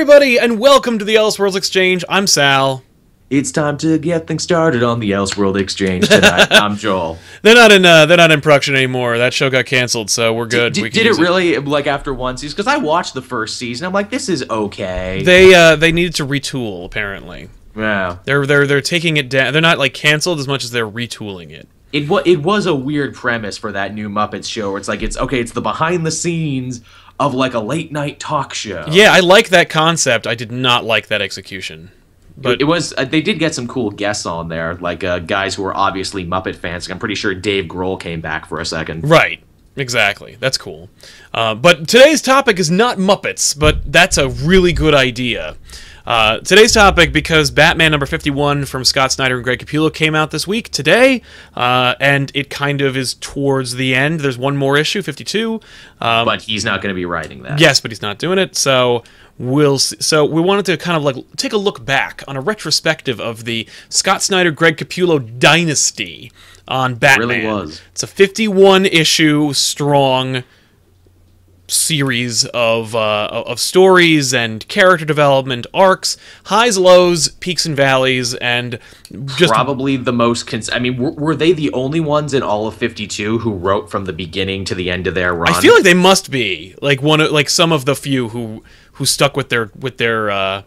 everybody, and welcome to the Elseworlds Exchange. I'm Sal. It's time to get things started on the Elseworld Exchange tonight. I'm Joel. They're not in. Uh, they're not in production anymore. That show got canceled, so we're good. Did, we did it really like after one season? Because I watched the first season. I'm like, this is okay. They uh, they needed to retool. Apparently, yeah. they're they're they're taking it down. They're not like canceled as much as they're retooling it. It was it was a weird premise for that new Muppets show. Where it's like it's okay. It's the behind the scenes of like a late night talk show. Yeah, I like that concept. I did not like that execution. But it was uh, they did get some cool guests on there, like uh, guys who were obviously Muppet fans. I'm pretty sure Dave Grohl came back for a second. Right. Exactly. That's cool. Uh, but today's topic is not Muppets, but that's a really good idea. Uh, today's topic, because Batman number 51 from Scott Snyder and Greg Capullo came out this week today, uh, and it kind of is towards the end. There's one more issue, 52. Um, But he's not going to be writing that. Yes, but he's not doing it. So we'll s- so we wanted to kind of like take a look back on a retrospective of the Scott Snyder Greg Capullo dynasty on Batman. really was. It's a 51 issue strong series of uh, of stories and character development arcs, highs, lows, peaks and valleys, and just probably the most cons- i mean were, were they the only ones in all of 52 who wrote from the beginning to the end of their run? I feel like they must be like one of like some of the few who who stuck with their with their uh,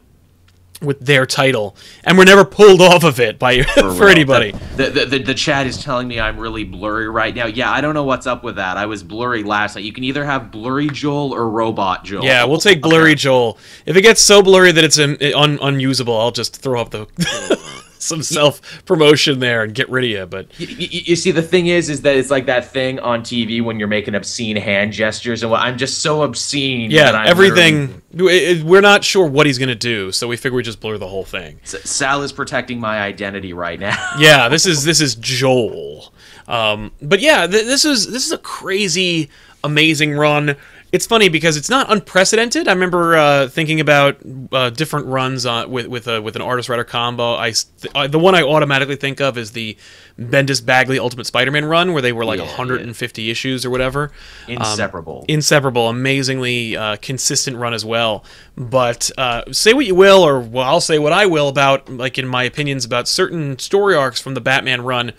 with their title and we're never pulled off of it by for, real. anybody. the, the, the, the chat is telling me i'm really blurry right now yeah i don't know what's up with that i was blurry last night you can either have blurry joel or robot joel Yeah, we'll take blurry Joel. If it gets so blurry that it's un- un- unusable, I'll just throw up the some self promotion there and get rid of you. But Y- y- y- you see the thing is is that it's like that thing on tv when you're making obscene hand gestures and what i'm just so obscene that yeah, I'm everything. we- We're not sure what he's gonna do, so we figure we just blur the whole thing. Sal is protecting my identity right now yeah, this is this is Joel. Um, but yeah, th- this is this is a crazy, amazing run. It's funny because it's not unprecedented. I remember uh, thinking about uh, different runs uh, with with a, with an artist writer combo. I s- uh, the one I automatically think of is the Bendis Bagley Ultimate Spider-Man run, where they were like Yeah, 150 issues or whatever. Um, inseparable inseparable, amazingly uh, consistent run as well. But uh, say what you will, or well, I'll say what I will about, like in my opinions about certain story arcs from the Batman run.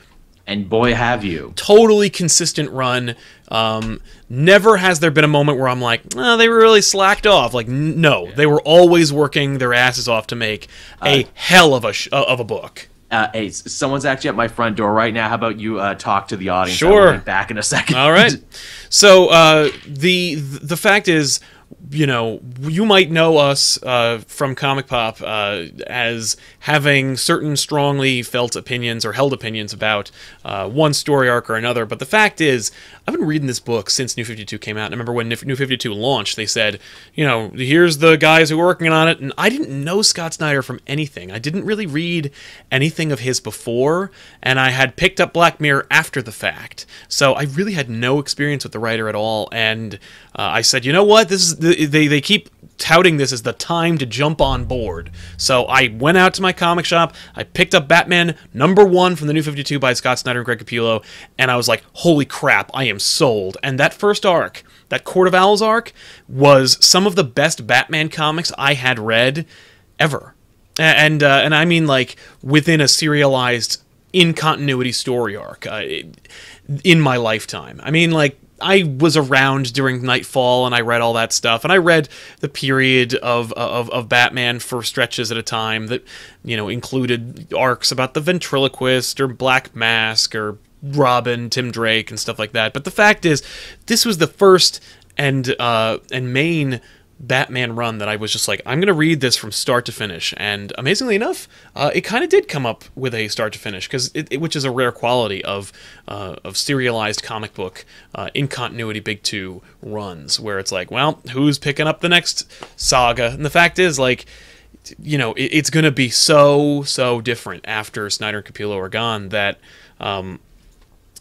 And boy have you Totally consistent run. Um, never has there been a moment where I'm like, oh, they really slacked off. Like, no, they were always working their asses off to make a hell of a sh- uh, of a book. Uh, hey, someone's actually at my front door right now. How about you uh, talk to the audience? Sure. Back in a second. All right. So uh, the the fact is, you know, you might know us uh, from Comic Pop uh, as having certain strongly felt opinions or held opinions about uh, one story arc or another. But the fact is, I've been reading this book since New Fifty Two came out. And I remember when New Fifty Two launched, they said, you know, here's the guys who are working on it, and I didn't know Scott Snyder from anything. I didn't really read anything of his before, and I had picked up Black Mirror after the fact. So I really had no experience with the writer at all. And uh, I said, you know what? This is they they keep touting this as the time to jump on board. So I went out to my comic shop. I picked up Batman number one from the New Fifty Two by Scott Snyder and Greg Capullo, and I was like, holy crap, I am sold. And that first arc, that Court of Owls arc, was some of the best Batman comics I had read ever. And uh, and I mean like within a serialized in continuity story arc uh, in my lifetime. I mean like I was around during Knightfall and I read all that stuff and I read the period of of, of Batman for stretches at a time that you know included arcs about the ventriloquist or Black Mask or Robin, Tim Drake and stuff like that. But the fact is this was the first and uh and main Batman run that I was just like, I'm going to read this from start to finish. And amazingly enough, uh, it kind of did come up with a start to finish, because which is a rare quality of uh, of serialized comic book uh, in continuity big two runs, where it's like, well, who's picking up the next saga? And the fact is, like, you know, it, it's going to be so so different after Snyder and Capullo are gone that. Um,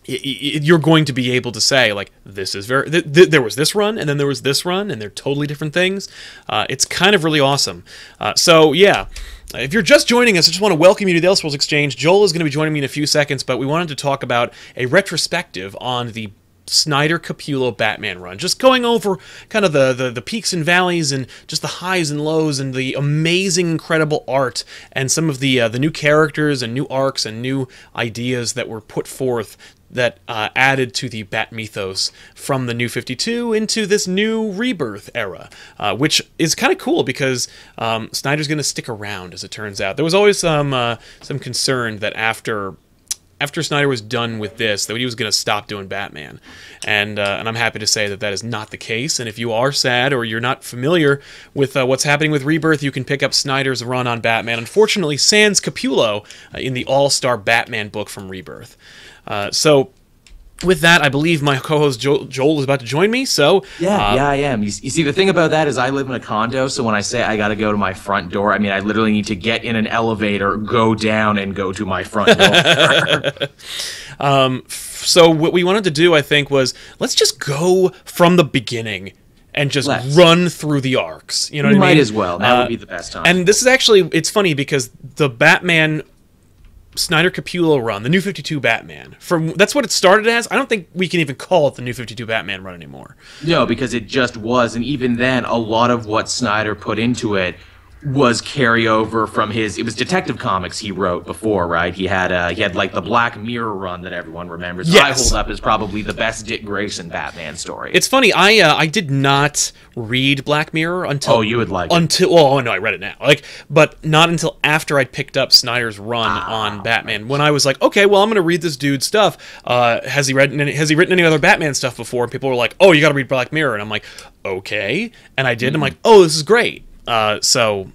you're going to be able to say like this is very th- th- there was this run and then there was this run and they're totally different things uh, it's kind of really awesome uh, so yeah if you're just joining us, I just want to welcome you to the Elseworlds Exchange. Joel is going to be joining me in a few seconds, but we wanted to talk about a retrospective on the Snyder Capullo Batman run. Just going over kind of the, the, the peaks and valleys and just the highs and lows and the amazing, incredible art and some of the uh, the new characters and new arcs and new ideas that were put forth that uh, added to the Bat mythos from the New 52 into this new rebirth era, uh, which is kind of cool because um, Snyder's going to stick around, as it turns out. There was always some uh, some concern that after after Snyder was done with this, that he was going to stop doing Batman, and uh, and I'm happy to say that that is not the case. And if you are sad or you're not familiar with uh, what's happening with Rebirth, you can pick up Snyder's run on Batman. Unfortunately, sans Capullo uh, in the All Star Batman book from Rebirth. Uh, so with that, I believe my co-host Joel, Joel is about to join me. So yeah, uh, yeah, I am. You, you, see, the thing about that is I live in a condo, so when I say I got to go to my front door, I mean I literally need to get in an elevator, go down, and go to my front door. um, so what we wanted to do, I think, was let's just go from the beginning and just run through the arcs. You know, we what I mean? as well. That uh, would be the best time. And this is actually it's funny because the Batman Snyder Capullo run, the New 52 Batman. From that's what it started as. I don't think we can even call it the New 52 Batman run anymore. No, because it just was and even then a lot of what Snyder put into it was carryover from his it was detective comics he wrote before right? He had uh he had like the black mirror run that everyone remembers. Yes. i hold up as probably the best dick grayson batman story. It's funny i uh, i did not read black mirror until oh you would like until it. well oh no i read it now. Like but not until after i picked up snyder's run ah, on batman when i was like okay well i'm gonna read this dude's stuff. Uh has he read any, has he written any other batman stuff before? And people were like oh you gotta read black mirror. And i'm like okay. And i did mm-hmm. i'm like oh this is great uh, so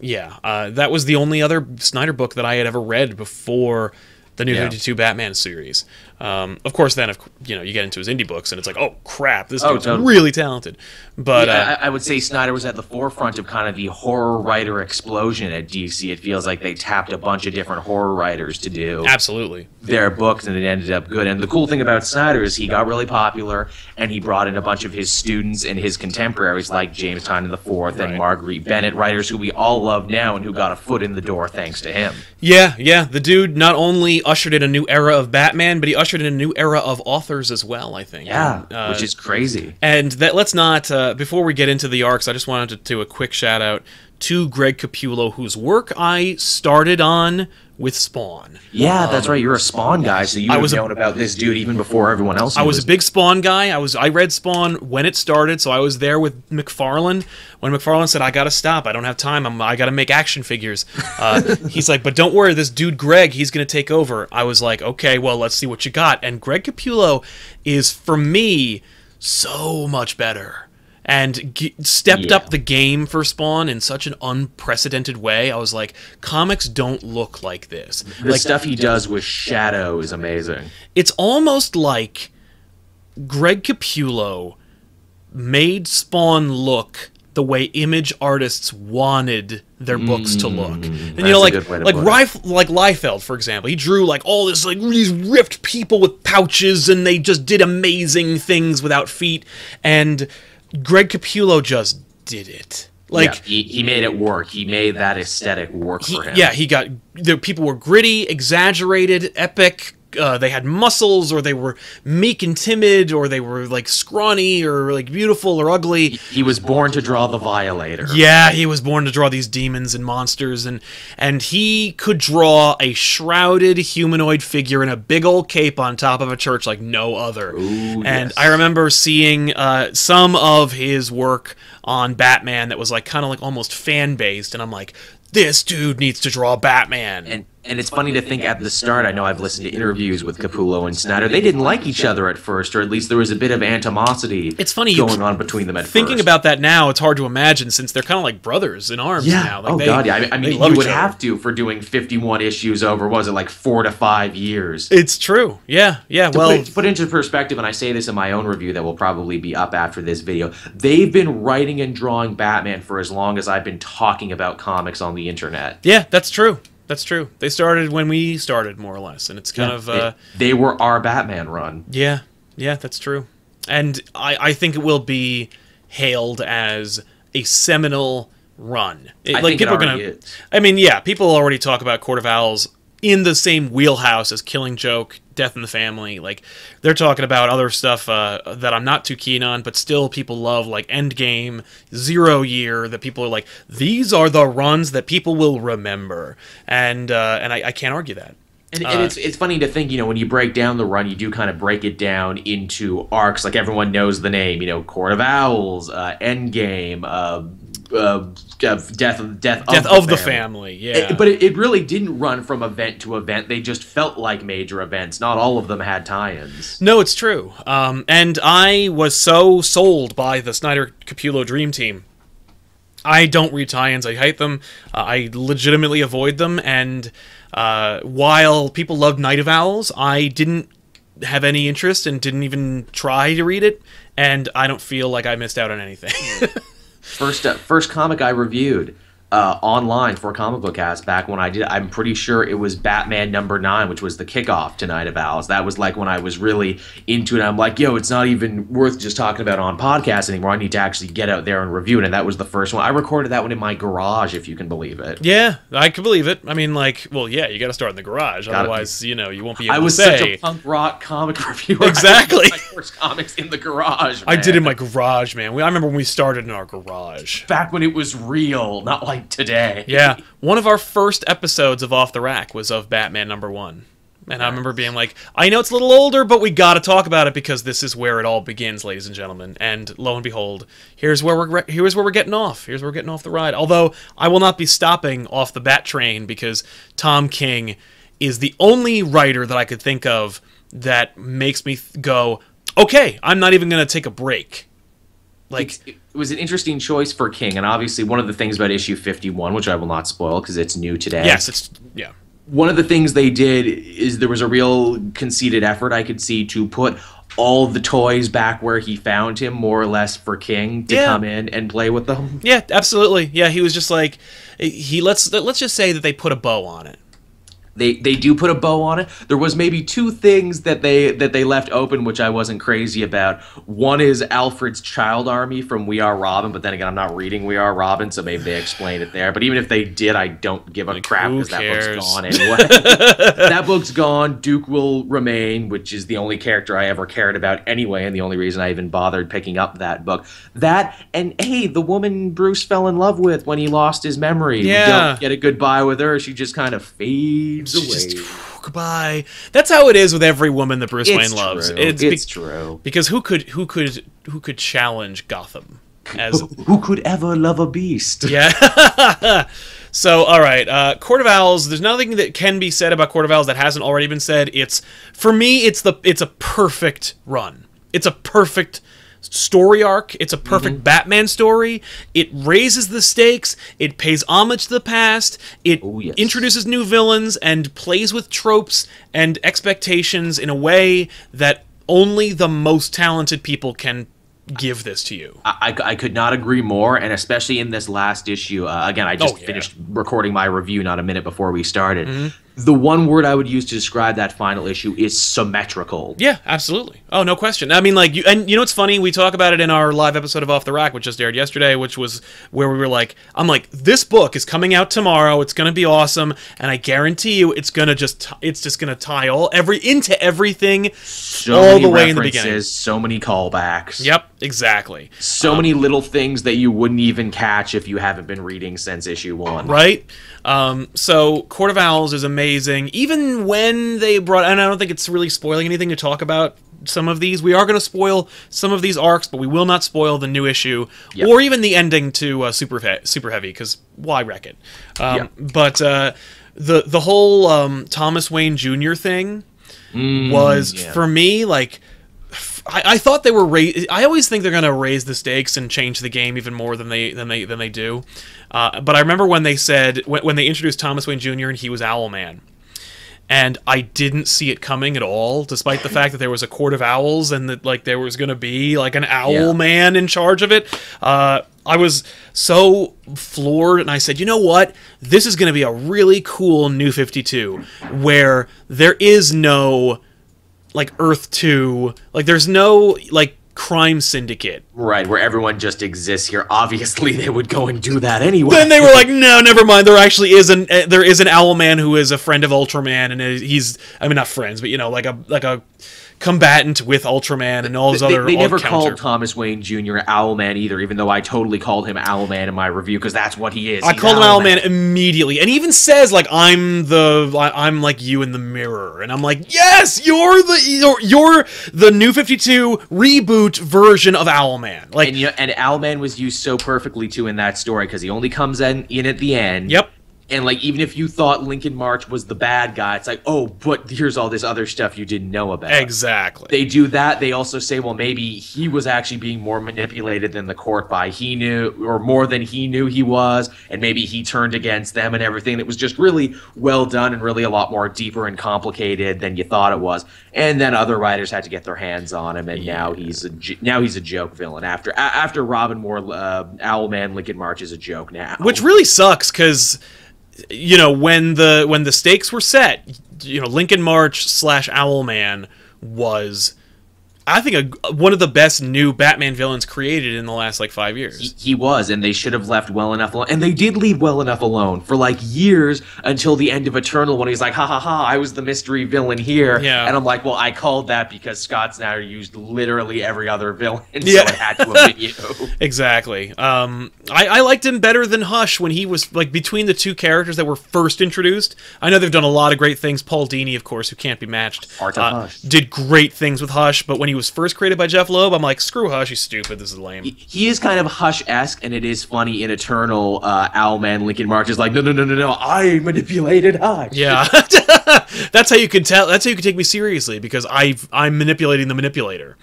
yeah, uh, that was the only other Snyder book that I had ever read before the New yeah. 52 Batman series. Um, of course, then if you know you get into his indie books and it's like, oh crap, this oh, dude's totally. really talented. But yeah, uh, I, I, would say Snyder was at the forefront of kind of the horror writer explosion at DC. It feels like they tapped a bunch of different horror writers to do absolutely their books, and it ended up good. And the cool thing about Snyder is he got really popular, and he brought in a bunch of his students and his contemporaries like James Tynion IV right. and Marguerite Bennett, writers who we all love now and who got a foot in the door thanks to him. Yeah, yeah, the dude not only ushered in a new era of Batman, but he ushered in a new era of authors as well. I think. Yeah, and, uh, which is crazy. And that let's not uh, before we get into the arcs. I just wanted to do a quick shout out to Greg Capullo, whose work I started on with Spawn. Yeah, um, that's right. You're a Spawn guy, so you I was known a, about this dude even before everyone else. Was. I was a big Spawn guy. I was I read Spawn when it started, so I was there with McFarlane when McFarlane said, "I got to stop. I don't have time. I'm, I got to make action figures." Uh, he's like, "But don't worry, this dude Greg, he's to take over." I was like, "Okay, well, let's see what you got." And Greg Capullo is for me so much better and g- stepped yeah. up the game for Spawn in such an unprecedented way. I was like, comics don't look like this. The like, stuff he does with Shadow is amazing. It's almost like Greg Capullo made Spawn look the way image artists wanted their books to look. Mm, and you know, like like Reif, like Liefeld, for example, he drew like all this like these ripped people with pouches, and they just did amazing things without feet. And Greg Capullo just did it. Like yeah, he, he made it work. He made that aesthetic work he, for him. Yeah, he got the people were gritty, exaggerated, epic, uh, they had muscles or they were meek and timid or they were like scrawny or like beautiful or ugly. He was born to draw the violator. Yeah, he was born to draw these demons and monsters and and he could draw a shrouded humanoid figure in a big old cape on top of a church like no other. Ooh, and yes. I remember seeing uh, some of his work on Batman that was like kind of like almost fan based and I'm like this dude needs to draw Batman. And and it's funny to think at the start, I know I've listened to interviews with Capullo and Snyder. They didn't like each other at first, or at least there was a bit of animosity it's funny going on between them at thinking first. about that now, it's hard to imagine since they're kind of like brothers in arms yeah. now. Like oh, they, God, yeah. I mean, you would have to for doing 51 issues over, was it like four to five years? It's true. Yeah, yeah. To well, put, to put into perspective, and I say this in my own review that will probably be up after this video, they've been writing and drawing Batman for as long as I've been talking about comics on the internet. Yeah, that's true. That's true. They started when we started, more or less, and it's kind yeah, of uh, they, they, were our Batman run. Yeah, yeah, that's true. And I, I think it will be hailed as a seminal run. It, I like people are gonna. Is. I mean, yeah, people already talk about Court of Owls in the same wheelhouse as Killing Joke, Death in the Family. Like they're talking about other stuff uh, that I'm not too keen on, but still people love like Endgame, Zero Year. That people are like these are the runs that people will remember, and uh, and I, I can't argue that. And, and, it's it's funny to think, you know, when you break down the run, you do kind of break it down into arcs. Like everyone knows the name, you know, Court of Owls, uh, Endgame, uh, uh, death, death, death of, the, of the family. Yeah, it, but it, it, really didn't run from event to event. They just felt like major events. Not all of them had tie-ins. No, it's true. Um, and I was so sold by the Snyder Capullo Dream Team. I don't read tie-ins. I hate them. Uh, I legitimately avoid them. And uh, while people loved Night of Owls, I didn't have any interest and didn't even try to read it. And I don't feel like I missed out on anything. first, uh, first comic I reviewed uh, online for Comic Book Cast back when I did. I'm pretty sure it was Batman number nine, which was the kickoff to Night of Owls. That was like when I was really into it. I'm like, yo, it's not even worth just talking about on podcast anymore. I need to actually get out there and review it. And that was the first one. I recorded that one in my garage, if you can believe it. Yeah, I can believe it. I mean, like, well, yeah, you got to start in the garage, gotta otherwise, be. you know, you won't be. able I was such a punk rock comic reviewer. Exactly. my first comics in the garage. Man. I did in my garage, man. I remember when we started in our garage. Back when it was real, not like today. Yeah. One of our first episodes of Off the Rack was of Batman number one. And I remember being like, I know it's a little older, but we got to talk about it because this is where it all begins, ladies and gentlemen. And lo and behold, here's where we're here's where we're getting off. Here's where we're getting off the ride. Although I will not be stopping off the Bat train because Tom King is the only writer that I could think of that makes me go, okay, I'm not even going to take a break. Like it, it was an interesting choice for King, and obviously one of the things about issue 51, which I will not spoil because it's new today. Yes, it's yeah. One of the things they did is there was a real conceited effort I could see to put all the toys back where he found him, more or less, for King to yeah. come in and play with them. Yeah, absolutely. Yeah, he was just like he let's let's just say that they put a bow on it they they do put a bow on it. There was maybe two things that they that they left open, which I wasn't crazy about. One is Alfred's child army from We Are Robin, but then again, I'm not reading We Are Robin, so maybe they explained it there. But even if they did, I don't give a like, crap because that book's gone anyway. that book's gone. Duke will remain, which is the only character I ever cared about anyway, and the only reason I even bothered picking up that book. That and hey, the woman Bruce fell in love with when he lost his memory. Yeah. We don't get a goodbye with her. She just kind of fades away. Just, goodbye. That's how it is with every woman that Bruce it's Wayne loves. True. It's, it's be- true. Because who could who could who could challenge Gotham? As who could ever love a beast? Yeah. so, all right, uh, Court of Owls. There's nothing that can be said about Court of Owls that hasn't already been said. It's for me, it's the it's a perfect run. It's a perfect story arc. It's a perfect mm-hmm. Batman story. It raises the stakes. It pays homage to the past. It oh, yes. introduces new villains and plays with tropes and expectations in a way that only the most talented people can give this to you. I, I, I, could not agree more, and especially in this last issue. Uh, again, I just oh, yeah. finished recording my review not a minute before we started. Mm-hmm the one word I would use to describe that final issue is symmetrical. Yeah, absolutely. Oh, no question. I mean, like, you, and you know what's funny? We talk about it in our live episode of Off the Rack, which just aired yesterday, which was where we were like, I'm like, this book is coming out tomorrow. It's gonna be awesome, and I guarantee you, it's gonna just, it's just gonna tie all every into everything, so all the way in the beginning. So many callbacks. Yep, exactly. So um, many little things that you wouldn't even catch if you haven't been reading since issue one. Right. Um, so Court of Owls is amazing. Even when they brought, and I don't think it's really spoiling anything to talk about some of these. We are going to spoil some of these arcs, but we will not spoil the new issue yep. or even the ending to uh, Super he- Super Heavy because why wreck it? Um, yep. But uh, the the whole um, Thomas Wayne Jr. thing mm, was yeah. for me like I, I thought they were ra- I always think they're gonna raise the stakes and change the game even more than they than they than they do. Uh, but I remember when they said when, when they introduced Thomas Wayne Jr. and he was Owlman, and I didn't see it coming at all, despite the fact that there was a court of owls and that like there was gonna be like an owl yeah. man in charge of it. Uh, I was so floored, and I said, you know what? This is gonna be a really cool New Fifty Two, where there is no like Earth 2. Like there's no like crime syndicate. Right, where everyone just exists here. Obviously, they would go and do that anyway. Then they were like, no, never mind. There actually is an uh, there is an owl man who is a friend of Ultraman, and he's I mean not friends, but you know like a like a combatant with Ultraman and all those they, other. they never called Thomas Wayne Jr. Owlman either, even though I totally called him Owlman in my review because that's what he is. I He's called him Owlman. Owlman immediately, and he even says like I'm the I'm like you in the mirror, and I'm like yes, you're the you're, you're the New Fifty Two reboot version of Owlman. Like And you know, and Owlman was used so perfectly too in that story because he only comes in, in at the end. yep, And like, even if you thought Lincoln March was the bad guy, it's like, oh, but here's all this other stuff you didn't know about. exactly. They do that. They also say, well, maybe he was actually being more manipulated than the court by he knew, or more than he knew he was, and maybe he turned against them and everything. It was just really well done and really a lot more deeper and complicated than you thought it was. And then other writers had to get their hands on him, and now he's a now he's a joke villain. After after Robin War, uh, Owlman, Lincoln March is a joke now. which really sucks because you know when the when the stakes were set you know lincoln march slash owlman was i think a, one of the best new batman villains created in the last like five years he was, and they should have left well enough alone. And they did leave well enough alone for like years until the end of Eternal when he's like, ha ha ha, I was the mystery villain here. Yeah. And I'm like, well, I called that because Scott Snyder used literally every other villain. So Yeah. it had to have been you. exactly um I, I liked him better than hush when he was like between the two characters that were first introduced i know they've done a lot of great things paul dini of course who can't be matched uh, did great things with hush but when he was first created by jeph loeb i'm like screw hush he's stupid this is lame He is kind of Hush esque, and it is funny in Eternal. Uh, Owlman Lincoln March is like, no, no, no, no, no, I manipulated Hush. Yeah, that's how you can tell. That's how you can take me seriously because I I'm manipulating the manipulator.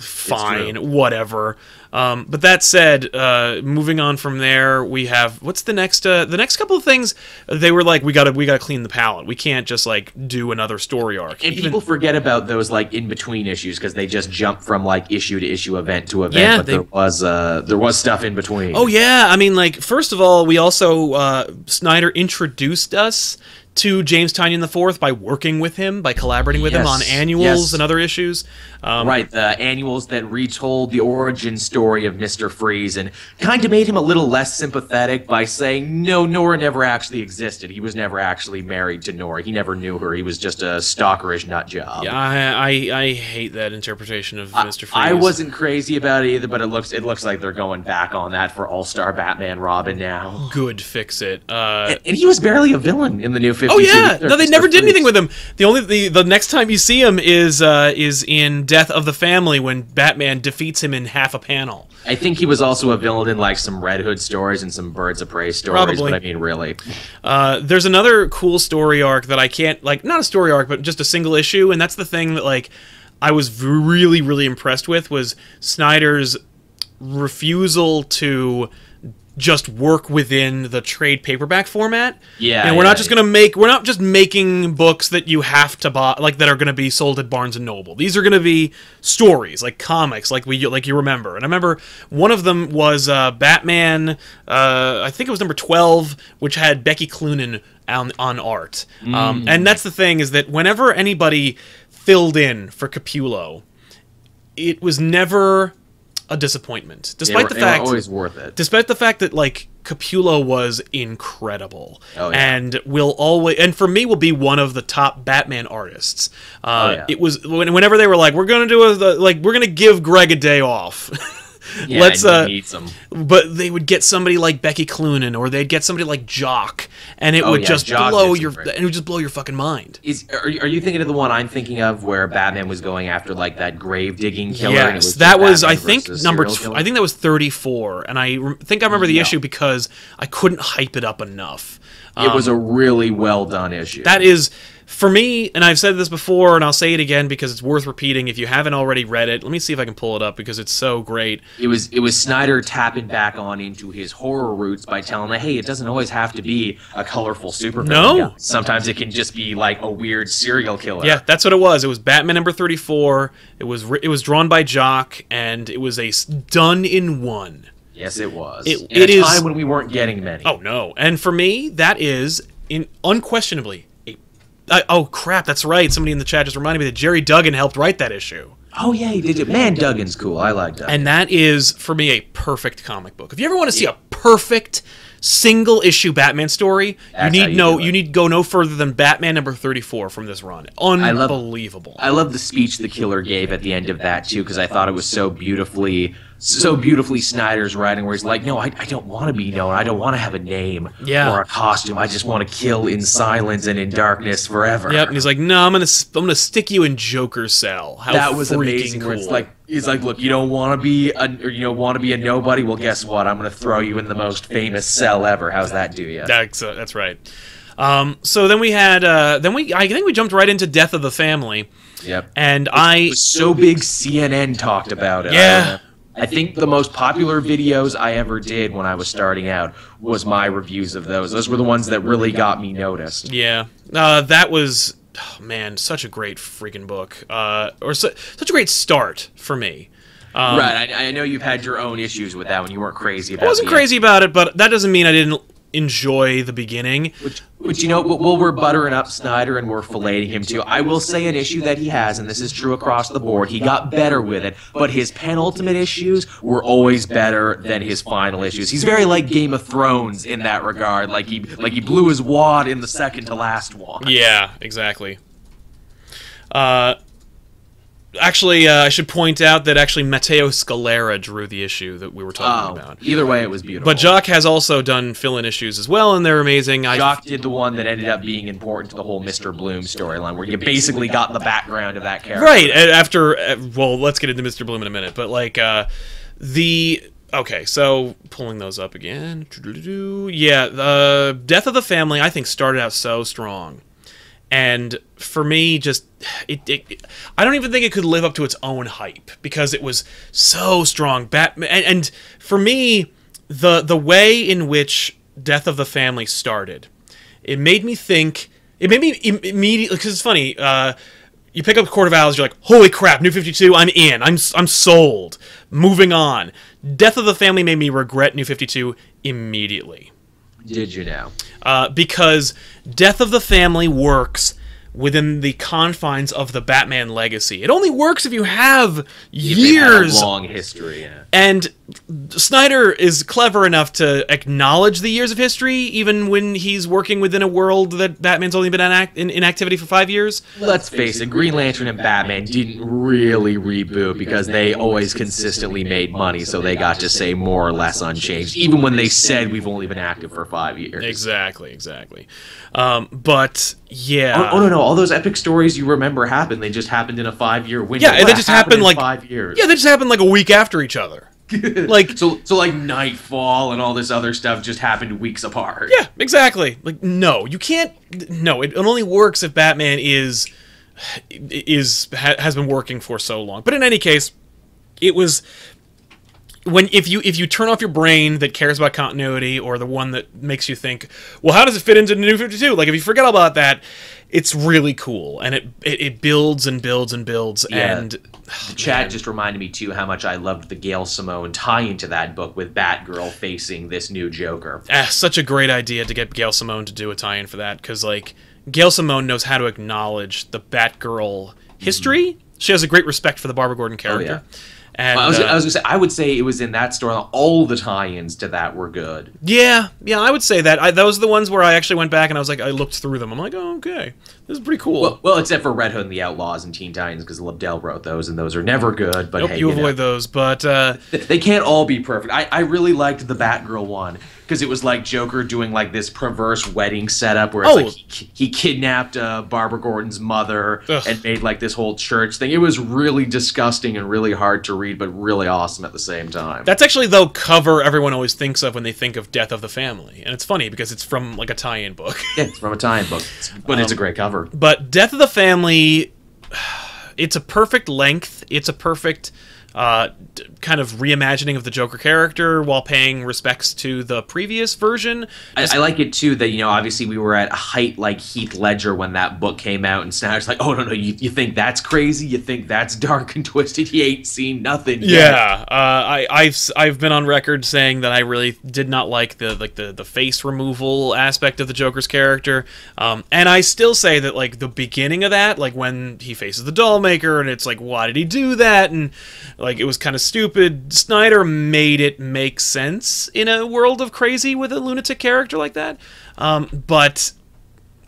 Fine, whatever. Um, but that said, uh, moving on from there, we have what's the next? Uh, the next couple of things they were like, we gotta we gotta clean the palate. We can't just like do another story arc. And Even- people forget about those like in between issues because they just jump from like issue to issue, event to event. Yeah, but they- there was uh there was stuff in between. Oh yeah, I mean, like first of all, we also uh, Snyder introduced us to James Tynion IV by working with him, by collaborating with him on annuals yes. and other issues. Um, Right, the annuals that retold the origin story of Mr. Freeze and kind of made him a little less sympathetic by saying, no, Nora never actually existed. He was never actually married to Nora. He never knew her. He was just a stalkerish nut job. Yeah, I, I I hate that interpretation of Mr. Freeze. I wasn't crazy about it either, but it looks it looks like they're going back on that for All Star Batman Robin now. good. Fix it. Uh, And he was barely a villain in the new 52. Oh yeah, no, they never did anything with him. The only the, the next time you see him is uh, is in Death of the Family when Batman defeats him in half a panel. I think he was also a villain in like some Red Hood stories and some Birds of Prey stories. Probably. But I mean, really, Uh, there's another cool story arc that I can't like, not a story arc, but just a single issue, and that's the thing that like I was really really impressed with was Snyder's refusal to just work within the trade paperback format. Yeah, and we're yeah, not just yeah. gonna make we're not just making books that you have to buy like that are gonna be sold at Barnes and Noble. These are gonna be stories like comics, like we like you remember. And I remember one of them was uh, Batman. Uh, I think it was number twelve, which had Becky Cloonan on on art. Um, Mm. and that's the thing is that whenever anybody filled in for Capullo, it was never a disappointment, they despite were, the they were fact always worth it. despite the fact that like Capullo was incredible Oh, yeah. and will always and for me will be one of the top Batman artists. Uh, Oh, yeah. It was whenever they were like, we're gonna do a like we're gonna give Greg a day off. Yeah, Let's uh, needs but they would get somebody like Becky Cloonan or they'd get somebody like Jock, and it Oh, would yeah, just Jock blow your great- and it would just blow your fucking mind. Is are, you- are you thinking of the one I'm thinking of where Batman was going after like that grave digging killer? and it Yes, was that was I think number. I think that was thirty four, and I re- think I remember the Yeah. issue because I couldn't hype it up enough. It was a really well done issue. Um, That is, for me, and I've said this before, and I'll say it again because it's worth repeating. If you haven't already read it, let me see if I can pull it up because it's so great. it was it was Snyder tapping back on into his horror roots by telling them, hey, it doesn't always have to be a colorful supervillain. No. guy. Sometimes it can just be like a weird serial killer. Yeah, that's what it was. It was Batman number thirty four. It was it was drawn by Jock, and it was a done in one. Yes, it was. It- in it a is- time when we weren't getting many. Oh no! And for me, that is in unquestionably a. I, oh crap! That's right. Somebody in the chat just reminded me that Gerry Duggan helped write that issue. Oh yeah, he did it. Man, Duggan's cool. I like Duggan. and that is for me a perfect comic book. If you ever want to see a perfect single issue Batman story, That's you need you no you need go no further than Batman number 34 from this run. love- Unbelievable. I love the speech the killer gave at the end of that too, because I thought it was so beautifully, so beautifully Snyder's writing, where he's like, "No, I, I don't want to be known. I don't want to have a name Yeah. or a costume. I just want to kill in silence and in darkness forever." Yep, and he's like, "No, I'm gonna, I'm gonna stick you in Joker cell." How that was amazing. Cool. Where it's like, he's like, "Look, you don't want to be a, or you don't want to be a nobody. Well, guess what? I'm gonna throw you in the most famous cell ever. How's that do you?" that's uh, that's right. Um, so then we had, uh, then we, I think we jumped right into Death of the Family, Yep. and I, was so big CNN talked about it. Yeah. I, think the most popular videos I ever did when I was starting out was my reviews of those. Those were the ones that really got me noticed. yeah, uh, that was, oh, man, such a great freaking book, uh, or su- such a great start for me. Um, right. I, I know you've had your own issues with that when You weren't crazy about it. I wasn't crazy about it, but that doesn't mean I didn't enjoy the beginning. Which, which you know, well, we're buttering up Snyder and we're filleting him too. I will say an issue that he has, and this is true across the board. He got better with it, but his penultimate issues were always better than his final issues. He's very like Game of Thrones in that regard. Like he, like he blew his wad in the second to last one. Yeah, exactly. Uh, actually, uh, I should point out that actually Matteo Scalera drew the issue that we were talking Oh, about. either way, it was beautiful. But Jock has also done fill-in issues as well, and they're amazing. I Jock did the one that ended up being important to the whole Mr. Bloom storyline, where you basically got the background of that character. right after. uh, Well, let's get into Mr. Bloom in a minute, but like uh, the. Okay, so pulling those up again. Yeah, the Death of the Family, I think, started out so strong. And for me just it, it i don't even think it could live up to its own hype because it was so strong batman and, and for me the the way in which death of the family started it made me think it made me Im- immediately because it's funny uh you pick up Court of Owls, you're like, holy crap, New 52, I'm in. I'm, I'm sold. Moving on. Death of the Family made me regret New 52 immediately Did you know? uh, because Death of the Family works within the confines of the Batman legacy. It only works if you have a years. long history. Yeah. And Snyder is clever enough to acknowledge the years of history, even when he's working within a world that Batman's only been in, in, activity for five years. Let's face it, Green Lantern and Batman didn't really reboot because they always consistently made money, so they got to stay more or less unchanged, even when they said we've only been active for five years. Exactly, exactly. Um, but yeah. Oh, oh, no, no! All those epic stories you remember happened. They just happened in a five-year window. Yeah, What they just happened in like- five years. Yeah, they just happened like a week after each other. like so, so like Knightfall and all this other stuff just happened weeks apart. Yeah, exactly. Like no, you can't. No, it, it only works if Batman is is ha, has been working for so long. But in any case, it was when if you if you turn off your brain that cares about continuity or the one that makes you think, well, how does it fit into the New Fifty Two? Like if you forget about that, it's really cool and it it, it builds and builds and builds Yeah. and The chat just reminded me too how much I loved the Gail Simone tie into that book with Batgirl facing this new Joker. ah, such a great idea to get Gail Simone to do a tie-in for that because like Gail Simone knows how to acknowledge the Batgirl history. She has a great respect for the Barbara Gordon character. And I was, uh, I was gonna say I would say it was in that story. All the tie-ins to that were good. yeah, yeah, I would say that. I, those are the ones where I actually went back and I was like, I looked through them. I'm like, oh, okay, this is pretty cool. Well, well, except for Red Hood and the Outlaws and Teen Titans because Lobdell wrote those, and those are never good. But nope, hey, you you know. avoid those. But uh, they can't all be perfect. I, I really liked the Batgirl one because it was like Joker doing like this perverse wedding setup where it's Oh. like he, he kidnapped uh, Barbara Gordon's mother Ugh. and made like this whole church thing. It was really disgusting and really hard to read, but really awesome at the same time. that's actually the cover everyone always thinks of when they think of Death of the Family, and it's funny because it's from like a tie-in book. yeah, it's from a tie-in book, but it's a great cover. But Death of the Family, it's a perfect length. It's a perfect uh, d- kind of reimagining of the Joker character while paying respects to the previous version. I, I like it too that you know obviously we were at a height like Heath Ledger when that book came out, and Snyder's like, oh no no, you, you think that's crazy? You think that's dark and twisted? You ain't seen nothing. yet." Yeah, uh, I, I've I've been on record saying that I really did not like the like the, the face removal aspect of the Joker's character, um, and I still say that like the beginning of that, like when he faces the doll maker, and it's like why did he do that, and like it was kind of stupid. Snyder made it make sense in a world of crazy with a lunatic character like that, um, but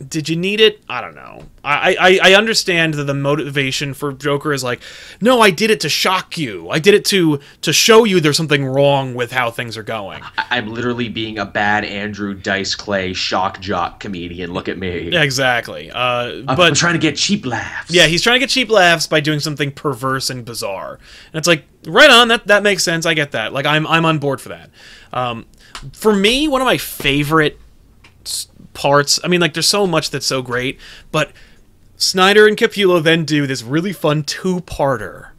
did you need it? I don't know. I, I, I understand that the motivation for Joker is like, no, I did it to shock you. I did it to to show you there's something wrong with how things are going. I- I'm literally being a bad Andrew Dice Clay shock jock comedian. Look at me. Exactly. Uh, I'm, I'm but trying to get cheap laughs. yeah, he's trying to get cheap laughs by doing something perverse and bizarre. And it's like, right on, that that makes sense. I get that. Like I'm I'm on board for that. Um, for me, one of my favorite parts. I mean, like there's so much that's so great, but Snyder and Capullo then do this really fun two-parter,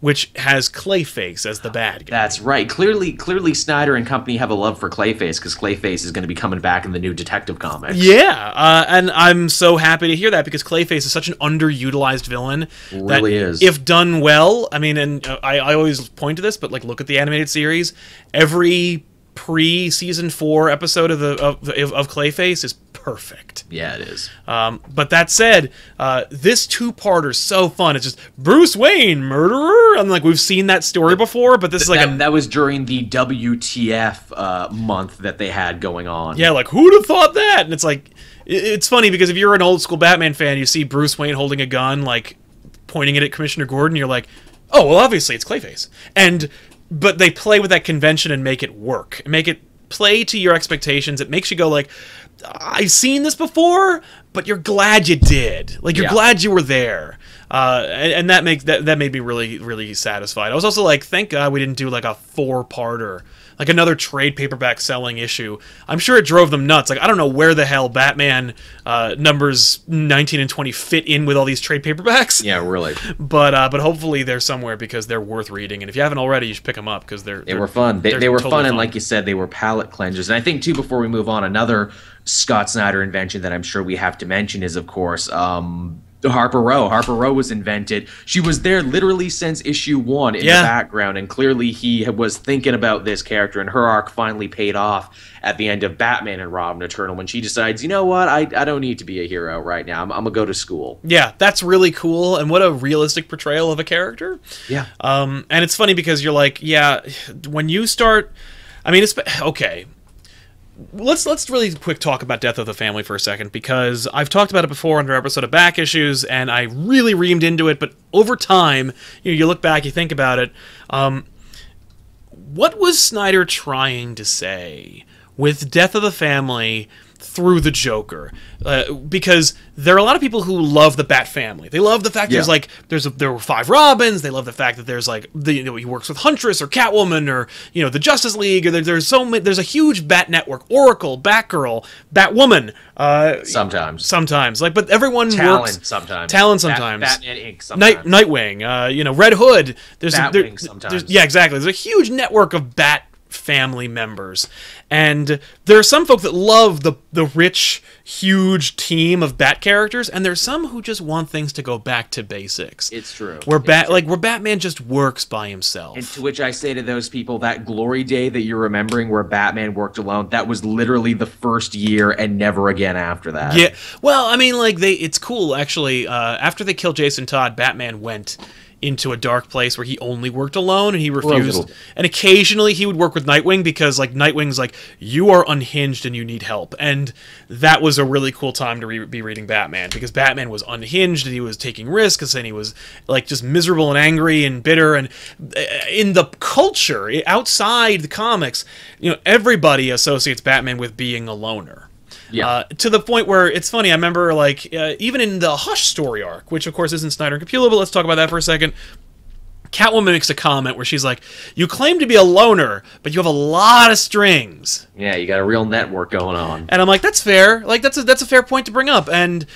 which has Clayface as the bad guy. That's right. Clearly, clearly, Snyder and company have a love for Clayface because Clayface is going to be coming back in the new Detective comic. Yeah, uh, and I'm so happy to hear that because Clayface is such an underutilized villain. that Really is. If done well, I mean, and uh, I, I always point to this, but like, look at the animated series. Every pre season four episode of the of, of, Clayface is perfect. Yeah, it is. Um, but that said, uh, this two parter is so fun. It's just Bruce Wayne murderer. I'm like, we've seen that story before, but this is like that, a that was during the WTF uh, month that they had going on. Yeah, like who'd have thought that? And it's like, it's funny because if you're an old school Batman fan, you see Bruce Wayne holding a gun, like pointing it at Commissioner Gordon, you're like, oh, well, obviously it's Clayface. And but they play with that convention and make it work, make it play to your expectations. It makes you go like, I've seen this before, but you're glad you did. Like you're Yeah. glad you were there. Uh, and, and that makes that that made me really really satisfied. I was also like, thank God we didn't do like a four parter, like another trade paperback selling issue. I'm sure it drove them nuts. Like I don't know where the hell Batman uh, numbers 19 and 20 fit in with all these trade paperbacks. Yeah, really. But uh, but hopefully they're somewhere because they're worth reading. And if you haven't already, you should pick them up because they're They were fun. They, they're were totally fun, and like you said, they were palate cleansers. And I think too, before we move on, another Scott Snyder invention that I'm sure we have to mention is, of course, um, Harper Row. Harper Row was invented. She was there literally since issue one in Yeah. the background, and clearly he was thinking about this character, and her arc finally paid off at the end of Batman and Robin Eternal when she decides, you know what, I, I don't need to be a hero right now. I'm, I'm gonna go to school. yeah, that's really cool. And what a realistic portrayal of a character. Yeah. Um, and it's funny because you're like, yeah, when you start, I mean, it's okay. Let's let's really quick talk about Death of the Family for a second because I've talked about it before under episode of Back Issues, and I really reamed into it. But over time, you know, you look back, you think about it. Um, what was Snyder trying to say with Death of the Family through the Joker? Uh, because there are a lot of people who love the Bat family. They love the fact there's like there's a, there were five Robins. They love the fact that there's like the, you know he works with Huntress or Catwoman or you know the Justice League or there, there's so many, there's a huge Bat network. Oracle, Batgirl, Batwoman. Uh, Sometimes. sometimes like but everyone Talon works sometimes. Talon Bat- sometimes. Batman Inc. Night. Nightwing, uh, you know, Red Hood. There's a, there- sometimes. there's- yeah, exactly. There's a huge network of Bat family members, and there are some folk that love the the rich, huge team of Bat characters, and there's some who just want things to go back to basics. It's true. Where It's Bat true. like where Batman just works by himself. And to which I say to those people, that glory day that you're remembering where Batman worked alone, that was literally the first year and never again after that. Yeah. Well, I mean, like they, it's cool actually. Uh, after they killed Jason Todd, Batman went into a dark place where he only worked alone and he refused. And occasionally he would work with Nightwing because like Nightwing's like you are unhinged and you need help. And that was a really cool time to re- be reading Batman because Batman was unhinged and he was taking risks and he was like just miserable and angry and bitter and uh, in the culture outside the comics, you know, everybody associates Batman with being a loner. Yeah. Uh, to the point where it's funny. I remember, like, uh, even in the Hush story arc, which of course isn't Snyder and Capullo, but let's talk about that for a second. Catwoman makes a comment where she's like, "You claim to be a loner, but you have a lot of strings." Yeah, you got a real network going on. And I'm like, "That's fair. Like, that's a that's a fair point to bring up." And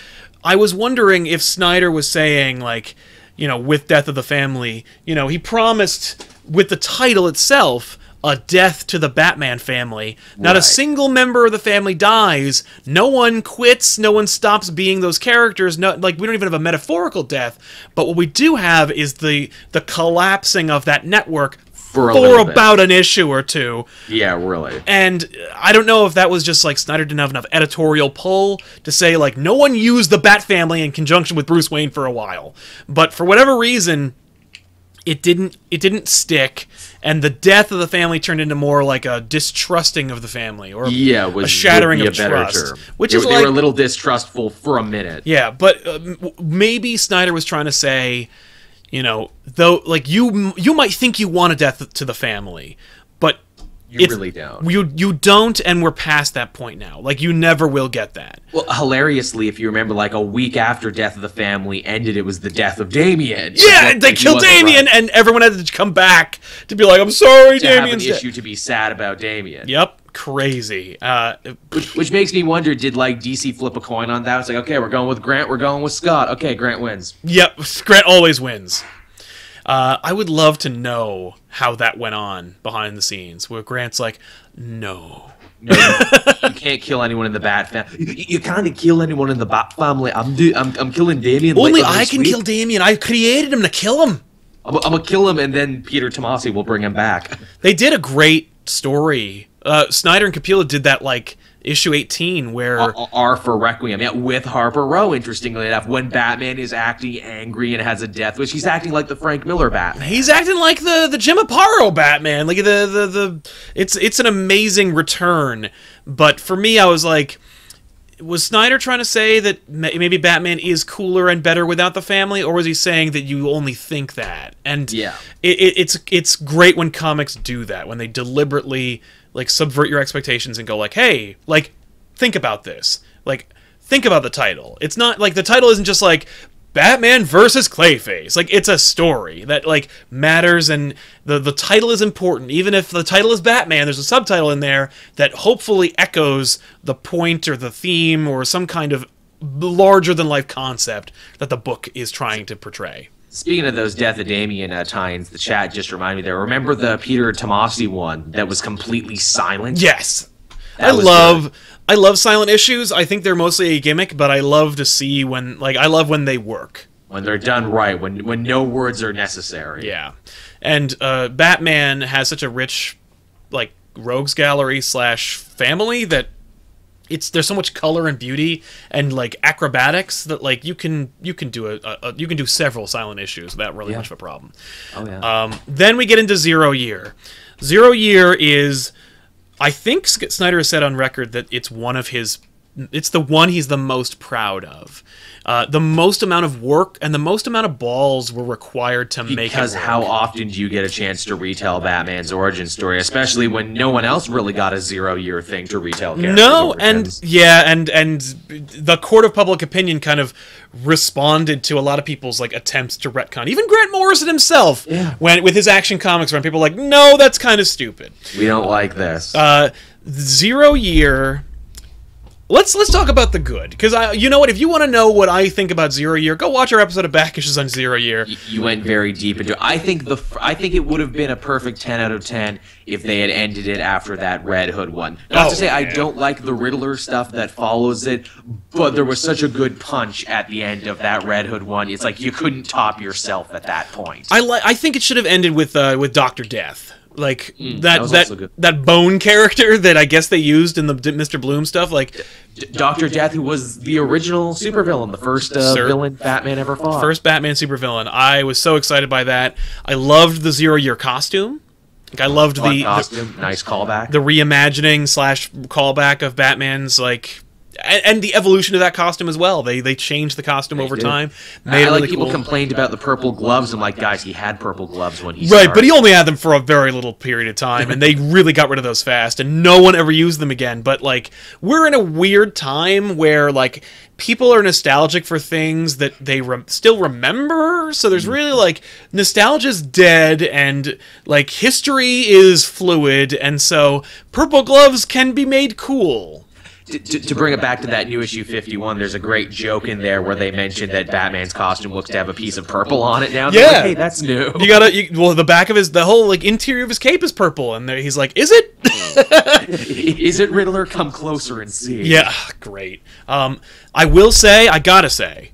I was wondering if Snyder was saying like. you know, with Death of the Family, you know, he promised with the title itself a death to the Batman family. Not a single member of the family dies. No one quits. No one stops being those characters. No, like we don't even have a metaphorical death. But what we do have is the the collapsing of that network For for little bit. about an issue or two. Yeah, really. And I don't know if that was just like Snyder didn't have enough editorial pull to say like no one used the Bat family in conjunction with Bruce Wayne for a while. But for whatever reason, it didn't it didn't stick and the death of the family turned into more like a distrusting of the family or Yeah, was a shattering of a better trust. term. Which they, is they like were a little distrustful for a minute. yeah, but uh, maybe Snyder was trying to say, you know, though, like you you might think you want a death to the family, You it's- really don't. You you don't, and we're past that point now. Like you never will get that. Well, hilariously, if you remember, like a week after Death of the Family ended, it was the death of Damian. Yeah, Like, they he killed Damian, right and everyone had to come back to be like, "I'm sorry, to have an issue to be sad about Damian. Yep, crazy. Uh, Which, which makes me wonder, did like DC flip a coin on that? It's like, okay, we're going with Grant, we're going with Scott. Okay, Grant wins. Yep, Grant always wins. Uh, I would love to know how that went on behind the scenes, where Grant's like, "No, No, you can't kill anyone in the Bat family. You, you can't kill anyone in the Bat family. I'm do, I'm, I'm killing Damian. only I can week. kill Damian. I created him to kill him." I'm, I'm gonna kill him, and then Peter Tomasi will bring him back. They did a great story. Uh, Snyder and Capullo did that like issue 18, where R- R for Requiem, yeah, with Harper Row. Interestingly enough, when Batman is acting angry and has a death wish, he's acting like the Frank Miller Batman. he's acting like the the Jim Aparo Batman. Like the the the it's it's an amazing return. But for me, I was like, was Snyder trying to say that maybe Batman is cooler and better without the family, or was he saying that you only think that? And Yeah. it, it, it's it's great when comics do that when they deliberately like subvert your expectations and go like, hey, like think about this, like think about the title. It's not like the title isn't just like Batman versus Clayface. Like it's a story that like matters and the the title is important. Even if the title is Batman, there's a subtitle in there that hopefully echoes the point or the theme or some kind of larger than life concept that the book is trying to portray. Speaking of those Death of Damian uh, tie-ins, the chat just reminded me there. Remember the Peter Tomasi one that was completely silent? Yes. That I love I love silent issues. I think they're mostly a gimmick, but I love to see when like I love when they work. When they're done right, when when no words are necessary. Yeah. And uh Batman has such a rich like rogues gallery slash family that it's there's so much color and beauty and like acrobatics that like you can you can do a, a, you can do several silent issues without really Yeah. much of a problem. Oh yeah. Um, then we get into Zero Year. Zero Year is, I think Snyder has said on record that it's one of his, it's the one he's the most proud of. Uh, the most amount of work and the most amount of balls were required to make it because how often do you get a chance to retell Batman's origin story, especially when no one else really got a zero-year thing to retell? No, and yeah, and and the court of public opinion kind of responded to a lot of people's like attempts to retcon. Even Grant Morrison himself, Yeah. when with his Action Comics run, people were like, no, that's kind of stupid. we don't like this. Uh, zero year. Let's let's talk about the good because I you know what if you want to know what I think about zero year go watch our episode of Back Issues on zero year. you went very deep into. I think the I think it would have been a perfect ten out of ten if they had ended it after that Red Hood one. Not Oh, to say I don't like the Riddler stuff that follows it, but there was such a good punch at the end of that Red Hood one. It's like you couldn't top yourself at that point. I like I think it should have ended with uh, with Doctor Death like that Mm, that was that that bone character that I guess they used in the D- Mr. Bloom stuff like D- Doctor Death, who was the original supervillain, the first uh, Sir. villain Batman ever fought. first Batman supervillain. I was so excited by that. I loved the zero year costume. Like I loved the, the nice callback. the reimagining slash callback of Batman's like and, and the evolution of that costume as well. They they changed the costume over did. time. Made I like really people cool. complained about the purple gloves. I'm like, guys, he had purple gloves when he Right, started. but he only had them for a very little period of time, and they really got rid of those fast, and no one ever used them again. But like, we're in a weird time where like people are nostalgic for things that they rem- still remember. So there's really mm-hmm. like nostalgia's dead, and like history is fluid, and so purple gloves can be made cool. To, to, to bring it back to that new issue 51, there's a great joke in there where they mention that Batman's costume looks to have a piece of purple on it now. They're Yeah. like, hey, that's new. You gotta, you, well, the back of his, the whole like interior of his cape is purple, and there, he's like, "Is it? is it Riddler? Come closer and see. yeah, great. Um, I will say, I gotta say,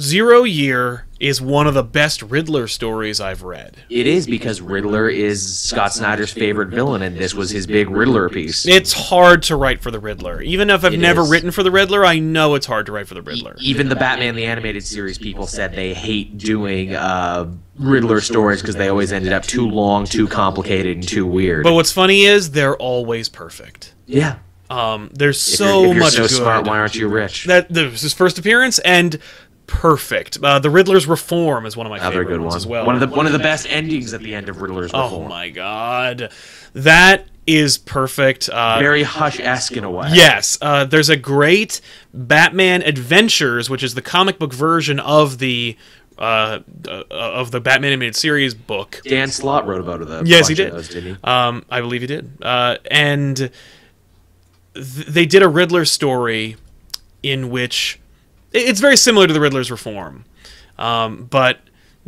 Zero Year is one of the best Riddler stories I've read. It is because Riddler is Scott Snyder's favorite villain, and this was his big Riddler piece. It's hard to write for the Riddler. Even if I've It never is. written for the Riddler, I know it's hard to write for the Riddler. Even the Batman the Animated Series people said they hate doing uh, Riddler stories because they always ended up too long, too complicated, and too weird. But what's funny is they're always perfect. yeah, Um, there's if so you're, if you're much so good. smart, why aren't you rich? that this is his first appearance and perfect. Uh, the Riddler's Reform is one of my Another favorite good ones one. as well. One of the one of the best endings at the end of Riddler's oh Reform. Oh my god, that is perfect. Uh, Very hush esque in a way. Yes, uh, there's a great Batman Adventures, which is the comic book version of the uh, uh, of the Batman animated series book. Dan Slott wrote about it. Yes, he did. Those, didn't he? Um, I believe he did. Uh, and th- they did a Riddler story in which it's very similar to the Riddler's Reform, um, but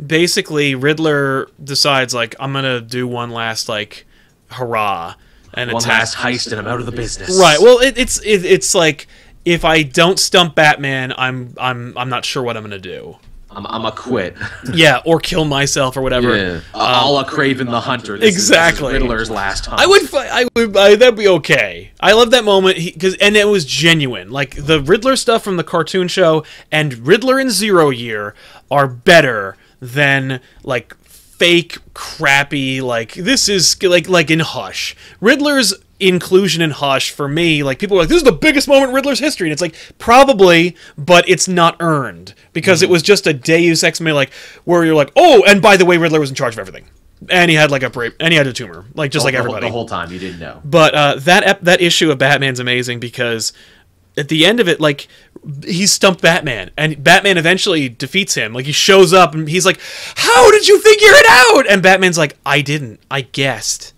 basically Riddler decides like I'm gonna do one last like hurrah and One attack. last heist, and I'm out of the business. Right. Well, it, it's it, it's like if I don't stump Batman, I'm I'm I'm not sure what I'm gonna do. I'm, I'm a quit. Yeah, or kill myself or whatever. Yeah. a la um, Kraven the Hunter. This is- this is Exactly. Riddler's last hunt. I would, I would, I, that'd be okay. I love that moment because, and it was genuine. Like the Riddler stuff from the cartoon show and Riddler in Zero Year are better than like fake, crappy. Like this is like like in Hush. Riddler's inclusion in Hush for me, like people are like, this is the biggest moment in Riddler's history, and it's like probably, but it's not earned because it was just a Deus ex machina, like where you're like, oh, and by the way, Riddler was in charge of everything. And he had like a brain, and he had a tumor, like just like the, whole- everybody. The whole time you didn't know. But uh, that ep- that issue of Batman's amazing because at the end of it, like he's stumped Batman, and Batman eventually defeats him. Like he shows up, and he's like, "How did you figure it out?" And Batman's like, "I didn't. I guessed."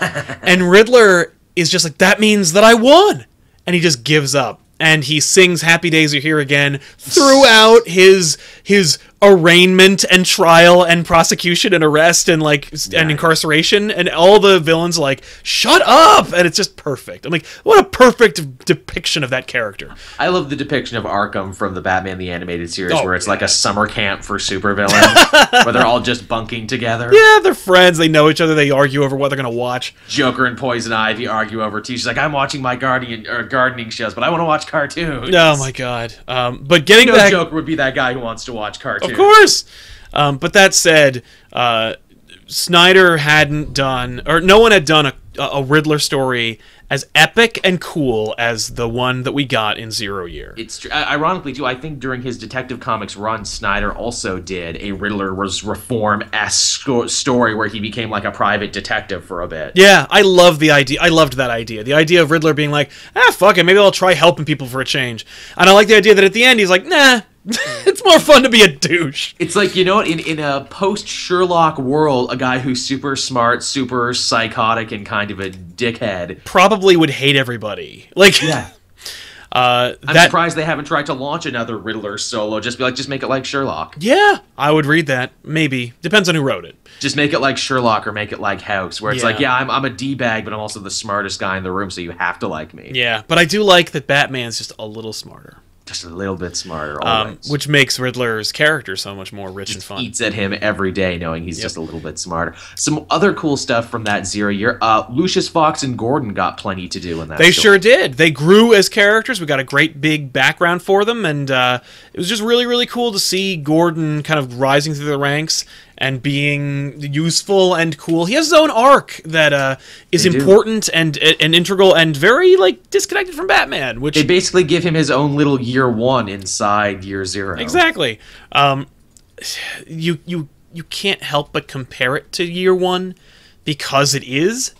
and Riddler is just like, "That means that I won," and he just gives up. And he sings "Happy Days Are Here Again" throughout his his arraignment and trial and prosecution and arrest and like s- and incarceration and all the villains are like shut up and it's just perfect. I'm like what a perfect depiction of that character. I love the depiction of Arkham from the Batman the Animated Series, Oh, where it's like a summer camp for supervillains, where they're all just bunking together. Yeah, they're friends. They know each other. They argue over what they're gonna watch. Joker and Poison Ivy argue over tea. She's like, "I'm watching my guardian or gardening shows, but I want to watch cartoons." Oh my god. Um, but getting You know, back, Joker would be that guy who wants to watch cartoons. Of course. Um, but that said, uh, Snyder hadn't done, or no one had done a, a Riddler story as epic and cool as the one that we got in Zero Year. It's tr- uh, ironically too. I think during his Detective Comics run, Snyder also did a Riddler was reform esque story where he became like a private detective for a bit. Yeah, I love the idea. I loved that idea. The idea of Riddler being like, ah, fuck it, maybe I'll try helping people for a change. And I like the idea that at the end he's like, nah, it's more fun to be a douche. It's like you know, what, in in a post Sherlock world, a guy who's super smart, super psychotic, and kind of a dickhead. Probably would hate everybody. Like, Yeah. uh, I'm that. surprised they haven't tried to launch another Riddler solo. Just be like, just make it like Sherlock. Yeah, I would read that. Maybe depends on who wrote it. Just make it like Sherlock or make it like House, where it's Yeah. like, yeah, I'm, I'm a D bag, but I'm also the smartest guy in the room, so you have to like me. Yeah, but I do like that Batman's just a little smarter, Just a little bit smarter, um, which makes Riddler's character so much more rich and fun. eats at him every day, knowing he's just a little bit smarter. Some other cool stuff from that zero year. Uh, Lucius Fox and Gordon got plenty to do in that. They story. sure did. They grew as characters. We got a great big background for them, and uh, it was just really, really cool to see Gordon kind of rising through the ranks and being useful and cool. He has his own arc that uh, is important and and integral and very like disconnected from Batman, which They basically give him his own little year one inside year zero. exactly. Um, you you you can't help but compare it to Year One because it is.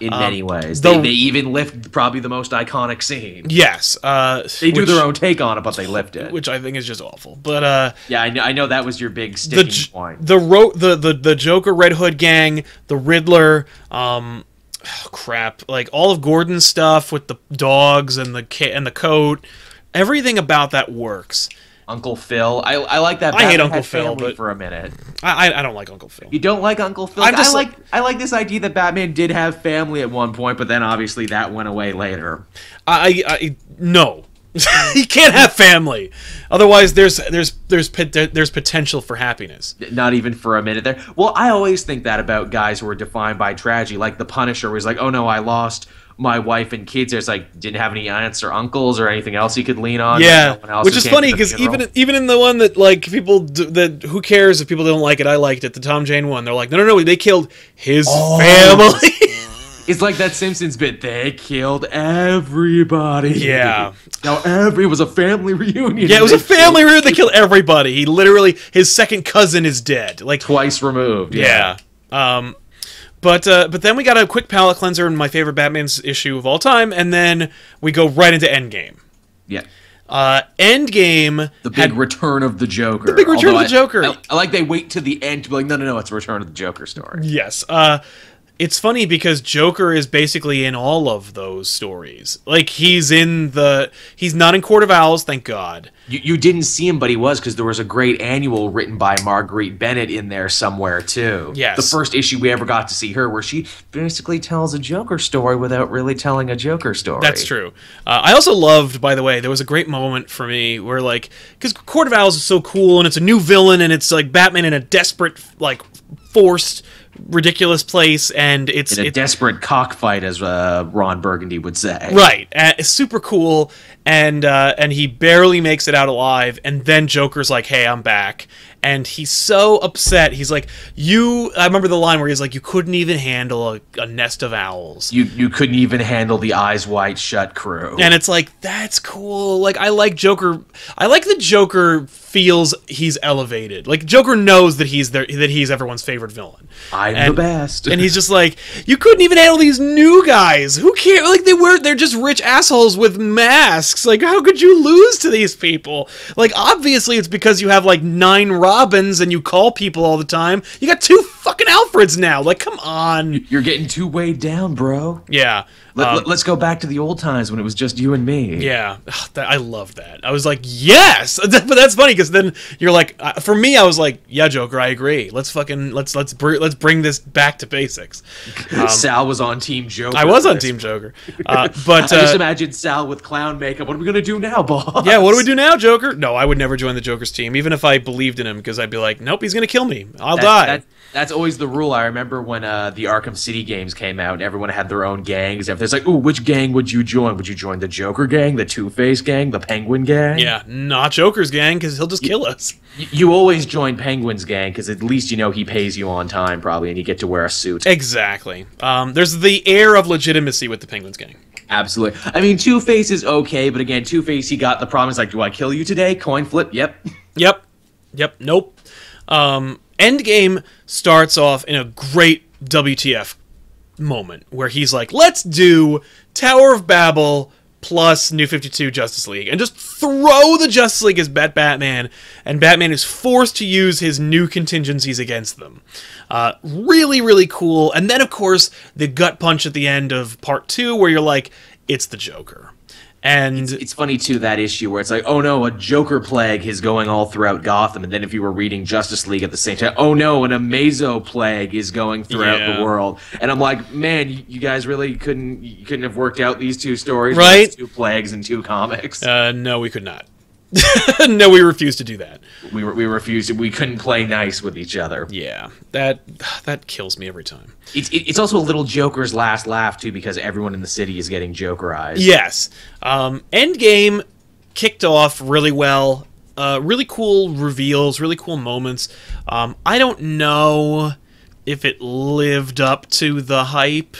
In many ways, the- they, they even lift probably the most iconic scene. Yes, uh, They do which- their own take on it, but they lift it. which I think is just awful. But uh, yeah, I know, I know that was your big the sticking J- point. the ro- the the the Joker Red Hood gang, the Riddler, um, oh, crap, like all of Gordon's stuff with the dogs and the ca- and the coat, everything about that works. Uncle Phil. I, I like that. I hate Uncle Phil, but- for a minute. I I, don't like Uncle Phil. You don't like Uncle Phil? I like- I like this idea that Batman did have family at one point, but then obviously that went away later. I, I no. he can't have family. Otherwise, there's there's there's there's potential for happiness. Not even for a minute there. Well, I always think that about guys who are defined by tragedy, like the Punisher, was like, "Oh no, I lost my wife and kids." There's like didn't have any aunts or uncles or anything else he could lean on. Yeah, No which is funny because even even in the one that like people d- that who cares if people don't like it, I liked it. The Tom Jane one, they're like, no, no, no, they killed his Oh. family. It's like that Simpsons bit. They killed everybody. Yeah. No, every it was a family reunion. yeah, it was a killed family reunion. They killed everybody. He literally his second cousin is dead. Like twice removed. Yeah. Um, but uh, but then we got a quick palate cleanser in my favorite Batman's issue of all time, and then we go right into Endgame. Yeah. Uh, Endgame The big had return of the Joker. The big return of the Joker. I, I like they wait to the end to be like, no, no, no, it's a return of the Joker story. yes. Uh, it's funny because Joker is basically in all of those stories. Like he's in the he's not in Court of Owls, thank God. You, you didn't see him, but he was because there was a great annual written by Marguerite Bennett in there somewhere too. Yes. The first issue we ever got to see her, where she basically tells a Joker story without really telling a Joker story. That's true. Uh, I also loved, by the way, there was a great moment for me where, like, because Court of Owls is so cool and it's a new villain and it's like Batman in a desperate, like, forced, ridiculous place and it's In a it- desperate cockfight, as uh, Ron Burgundy would say. right. Uh, super cool and uh, and he barely makes it out alive and then Joker's like, "Hey, I'm back." And he's so upset. He's like, "You." I remember the line where he's like, "You couldn't even handle a, a nest of owls." You you couldn't even handle the eyes wide shut crew. and it's like that's cool like i like joker i like that joker feels he's elevated like joker knows that he's there that he's everyone's favorite villain I'm and- the best. and he's just like you couldn't even handle these new guys who care like they were they're just rich assholes with masks like how could you lose to these people like obviously it's because you have like nine robins and you call people all the time you got two fucking alfreds now like come on You're getting too weighed down, bro. yeah Let, Um, us go back to the old times when it was just you and me. Yeah, I love that. I was like, yes, but that's funny because then you're like, uh, for me, I was like, yeah, Joker, I agree. Let's fucking let's let's br- let's bring this back to basics. Sal was on Team Joker. I was on. Team Joker, uh, but I just uh, imagine Sal with clown makeup. What are we gonna do now, boss? yeah, what do we do now, Joker? No, I would never join the Joker's team, even if I believed in him, because I'd be like, nope, he's gonna kill me. I'll That- die. that- that's always the rule. I remember when uh, the Arkham City games came out, and everyone had their own gangs. If there's like, ooh, which gang would you join? Would you join the Joker gang, the Two Face gang, the Penguin gang? yeah, not Joker's gang, because he'll just kill us. You always join Penguin's gang because at least you know he pays you on time, probably, and you get to wear a suit. Exactly. Um, there's the air of legitimacy with the Penguins gang. Absolutely. I mean, Two Face is okay, but again, Two Face, he got the promise like, do I kill you today? Coin flip. Yep. Yep. Yep. Nope. Um, Endgame starts off in a great WTF moment where he's like, let's do Tower of Babel plus New 52 Justice League and just throw the Justice League as Bat Batman, and Batman is forced to use his new contingencies against them. Uh, really, really cool. And then, of course, the gut punch at the end of part two where you're like, it's the Joker. And It's funny too that issue where it's like, oh no, a Joker plague is going all throughout Gotham, and then if you were reading Justice League at the same time, oh no, an Amazo plague is going throughout Yeah. the world, and I'm like, man, you, you guys really couldn't you couldn't have worked out these two stories, Right. Two plagues and two comics. uh, no, we could not. no, we refuse to do that. we were, we refused. We couldn't play nice with each other. Yeah, that that kills me every time. It's it's also a little Joker's last laugh too because everyone in the city is getting Jokerized. Yes, um, Endgame kicked off really well. Uh, really cool reveals, really cool moments. Um, I don't know if it lived up to the hype.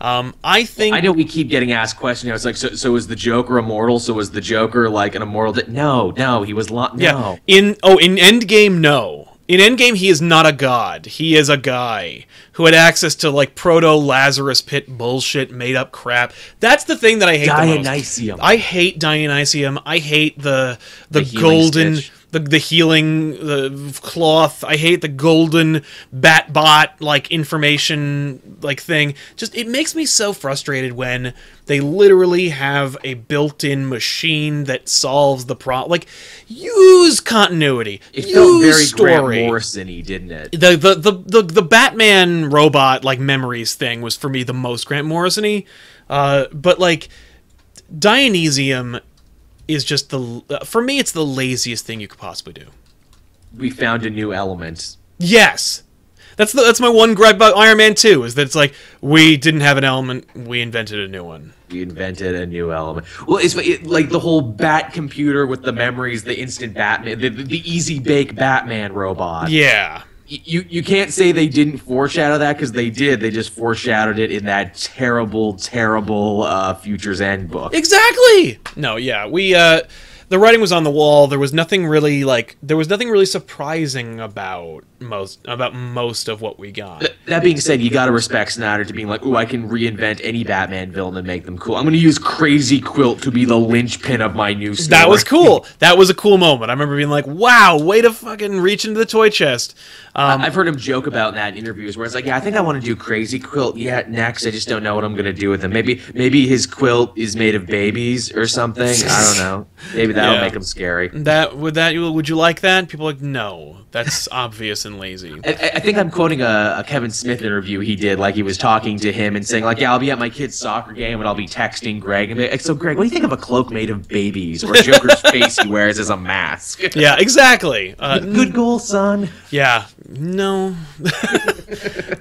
Um, I think I know we keep getting asked questions. It's like, so, so is the Joker immortal? So was the Joker like an immortal? No, no, he was lo- no. Yeah. In oh, in Endgame, no. In Endgame, he is not a god. He is a guy who had access to like proto Lazarus Pit bullshit, made up crap. That's the thing that I hate. Dionysium. I hate Dionysium. I hate the the, The golden stitch. The the healing the cloth. I hate the golden bat bot like information like thing. Just it makes me so frustrated when they literally have a built-in machine that solves the problem. Like use continuity. It use felt very story. Grant Morrison-y, didn't it? the, the the the the Batman robot like memories thing was for me the most Grant Morrison-y. Uh, but like Dionysium is just the uh, for me it's the laziest thing you could possibly do. We found a new element. Yes. That's the, that's my one gripe about Iron Man 2 is that it's like we didn't have an element, we invented a new one. We invented a new element. Well, it's it, like the whole Bat computer with the memories, the instant Batman, the, the easy bake Batman robot. Yeah. Y- You you can't say they didn't foreshadow that because they did. They just foreshadowed it in that terrible, terrible uh, Futures End book. Exactly. No, yeah. We uh the writing was on the wall. There was nothing really like there was nothing really surprising about most about most of what we got. That being said, you gotta respect Snyder to being like, "Ooh, I can reinvent any Batman villain and make them cool. I'm gonna use Crazy Quilt to be the linchpin of my new story." That was cool. That was a cool moment. I remember being like, "Wow, way to fucking reach into the toy chest." Um, I've heard him joke about that in interviews where it's like, "Yeah, I think I want to do Crazy Quilt. Yeah, next. I just don't know what I'm gonna do with him. Maybe maybe his quilt is made of babies or something. I don't know. Maybe that'll Yeah. make him scary." that would that would you like that? People are like, "No, that's obvious and lazy." I, I think I'm quoting a, a Kevin Smith interview he did, like he was talking to him and saying, like, yeah, I'll be at my kid's soccer game and I'll be texting Greg. And be like, so, Greg, what do you think of a cloak made of babies or Joker's face he wears as a mask? Yeah, exactly. Uh, Good goal, son. Yeah, no.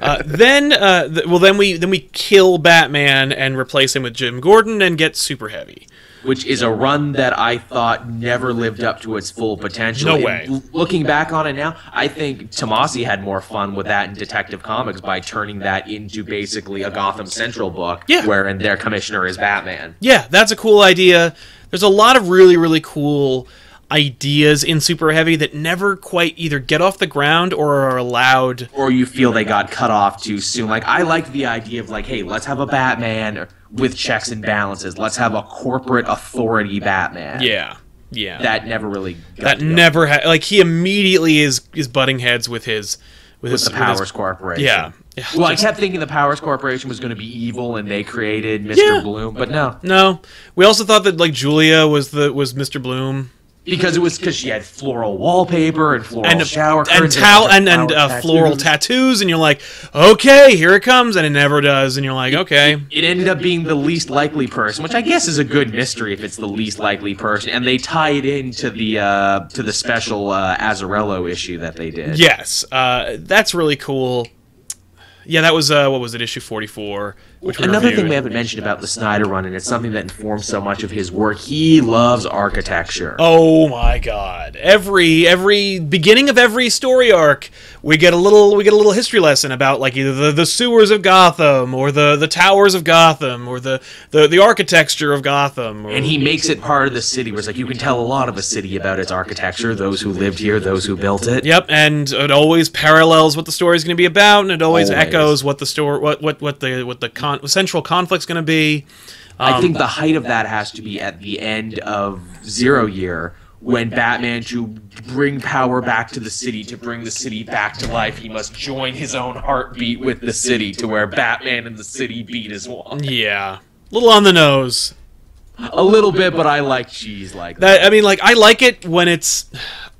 uh, then, uh, th- well, then we then we kill Batman and replace him with Jim Gordon and get super heavy. Which is a run that I thought never lived up to its full potential. No And way. looking back on it now, I think Tomasi had more fun with that in Detective Comics by turning that into basically a Gotham Central book, Yeah. wherein their commissioner is Batman. Yeah, that's a cool idea. There's a lot of really really cool ideas in Super Heavy that never quite either get off the ground or are allowed. or you feel they got cut off too soon. Like I liked the idea of like, hey, let's have a Batman with checks and balances. Let's have a corporate authority Batman. Yeah, yeah. That never really got that never had like he immediately is is butting heads with his with, with his the with his- Powers Corporation. Yeah. Yeah, Well, I kept thinking the Powers Corporation was going to be evil and they created Mr. Yeah. Bloom, but no, No, we also thought that like Julia was the was Mr. Bloom because it was because she had floral wallpaper and floral and shower and towel and and flower uh, floral tattoos. and you're like, okay, here it comes, and it never does, and you're like, okay, It ended up being the least likely person, which I guess is a good mystery if it's the least likely person, and they tie it into the uh, to the special uh, Azzarello issue that they did. yes, uh, that's really cool. Yeah, that was uh, what was it, issue 44, which we Another thing we haven't mentioned about the Snyder run, and it's something that informs so much of his work. He loves architecture. Oh my god. Every every beginning of every story arc, we get a little we get a little history lesson about like either the, the sewers of Gotham or the, the towers of Gotham or the, the, the architecture of Gotham or, And he makes it part of the city, where it's like you can tell a lot of a city about its architecture, those who lived here, those who built it. Yep, and it always parallels what the story's going to be about, and it always, Always. echoes what the story, what what what the what the con- central conflict's going to be. I think um, the height of that has to be at the end of Zero Year, when Batman, to bring power back to the city, to bring the city back to life, he must join his own heartbeat with the city, to where Batman and the city beat as one. Yeah, a little on the nose. A little bit, but I like cheese like that. That I mean, like I like it when it's,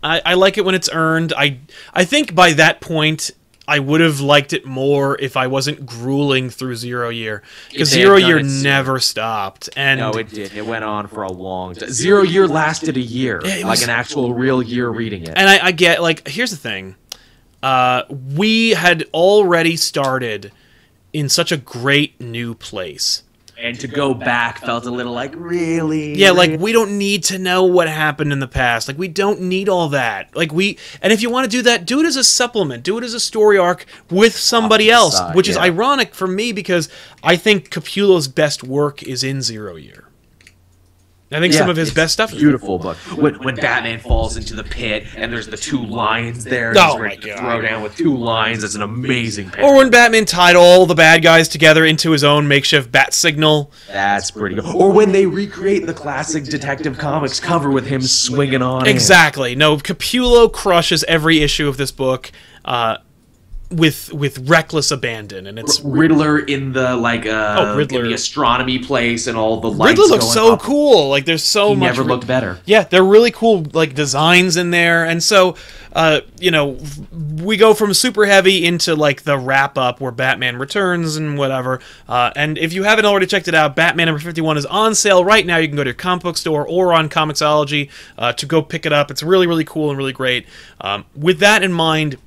I, I like it when it's earned. I I think by that point. I would have liked it more if I wasn't grueling through Zero Year because Zero Year it sooner. never stopped. And No, it did. It went on for a long time. Zero Year lasted a year, Yeah, it like an actual real year reading it. and I, I get like here's the thing uh, we had already started in such a great new place And to go back felt a little like, really? yeah like we don't need to know what happened in the past. Like we don't need all that. Like we and if you want to do that do it as a supplement. Do it as a story arc with somebody else side, which is ironic for me because i think capullo's best work is in zero year I think Yeah, some of his best stuff. Beautiful book. When, when Batman falls into the pit and there's the two lions there, and Oh my God. throw down with two lions. It's an amazing panel. Or when Batman tied all the bad guys together into his own makeshift bat signal. That's pretty good. Or when they recreate the classic Detective Comics cover with him swinging on. Exactly. No, Capullo crushes every issue of this book uh, with with reckless abandon, and it's Riddler in the like uh Oh, Riddler. the astronomy place and all the lights. Riddler looks so up. cool. Like there's so He much. never looked better. Yeah, they're really cool, like designs in there, and so, uh, you know, we go from super heavy into like the wrap up where Batman returns and whatever. Uh, and if you haven't already checked it out, Batman number fifty one is on sale right now. You can go to your comic book store or on Comixology uh, to go pick it up. It's really really cool and really great. Um, with that in mind.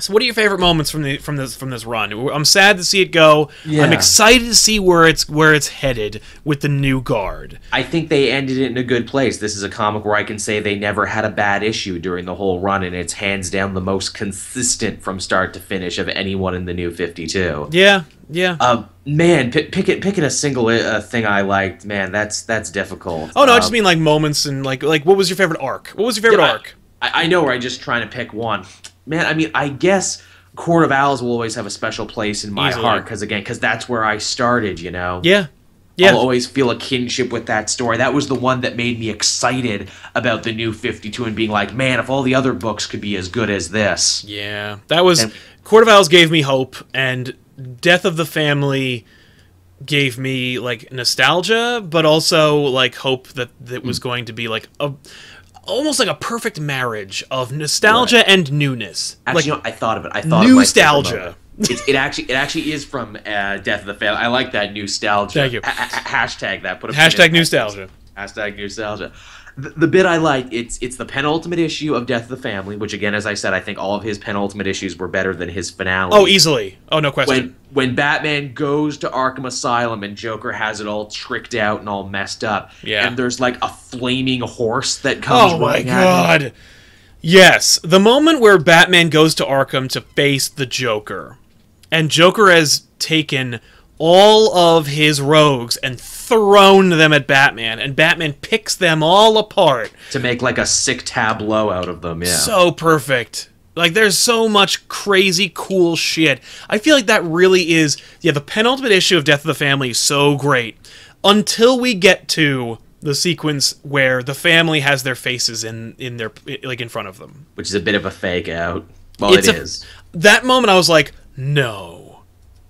So, what are your favorite moments from the from this from this run? I'm sad to see it go. I'm excited to see where it's where it's headed with the new guard. I think they ended it in a good place. This is a comic where I can say they never had a bad issue during the whole run, and it's hands down the most consistent from start to finish of anyone in the new 52. Yeah, yeah. Uh, man, pick, pick it, picking a single uh, thing I liked, man, that's that's difficult. Oh no, I Um, just mean like moments and like like what was your favorite arc? What was your favorite Yeah, arc? I, I know where I'm just trying to pick one. Man, I mean, I guess Court of Owls will always have a special place in my Easily. heart because again, because that's where I started. You know. Yeah, yeah. I'll always feel a kinship with that story. That was the one that made me excited about the new 52 and being like, man, if all the other books could be as good as this. Yeah, that was And- Court of Owls gave me hope, and Death of the Family gave me like nostalgia, but also like hope that that Hmm. was going to be like a almost like a perfect marriage of nostalgia and newness. Actually, like you know, I thought of it. I thought of nostalgia. It, it actually it actually is from uh, Death of the Family. I like that nostalgia. Thank you. Ha- ha- hashtag that. Put a Hashtag nostalgia. Hashtag nostalgia. The, the bit I like it's it's the penultimate issue of Death of the Family, which again, as I said, I think all of his penultimate issues were better than his finale. Oh, easily. Oh, no question. when when Batman goes to Arkham Asylum and Joker has it all tricked out and all messed up. Yeah. And there's like a flaming horse that comes. Oh my running at him. god. Yes, the moment where Batman goes to Arkham to face the Joker, and Joker has taken all of his rogues and thrown them at Batman, and Batman picks them all apart. To make like a sick tableau out of them. Yeah. So perfect. Like there's so much crazy cool shit. I feel like that really is yeah, the penultimate issue of Death of the Family is so great. Until we get to the sequence where the family has their faces in in their like in front of them. which is a bit of a fake out. Well, It's it a- is. That moment I was like, "No."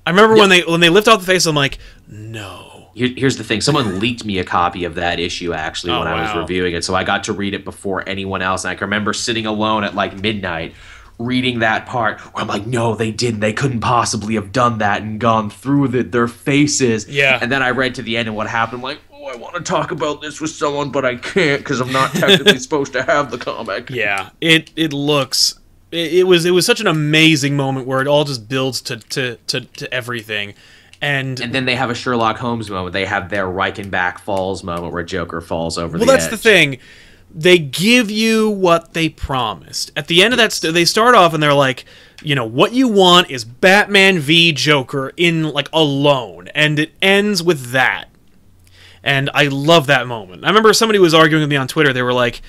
I remember when they when they lift off the face I'm like, "No." Here, here's the thing. Someone leaked me a copy of that issue actually Oh, when I was reviewing it, so I got to read it before anyone else. And I can remember sitting alone at like midnight reading that part where I'm like, no, they didn't. They couldn't possibly have done that and gone through the, their faces. Yeah. And then I read to the end and what happened. I'm like, oh, I want to talk about this with someone, but I can't because I'm not technically supposed to have the comic. Yeah, it it looks it, it was it was such an amazing moment where it all just builds to to to, to everything. And, And then they have a Sherlock Holmes moment. They have their Reichenbach Falls moment where Joker falls over well, the that's edge. the thing. They give you what they promised. At the end of that, st- they start off and they're like, you know, what you want is Batman v Joker in like alone, and it ends with that. And I love that moment. I remember somebody was arguing with me on Twitter. They were like,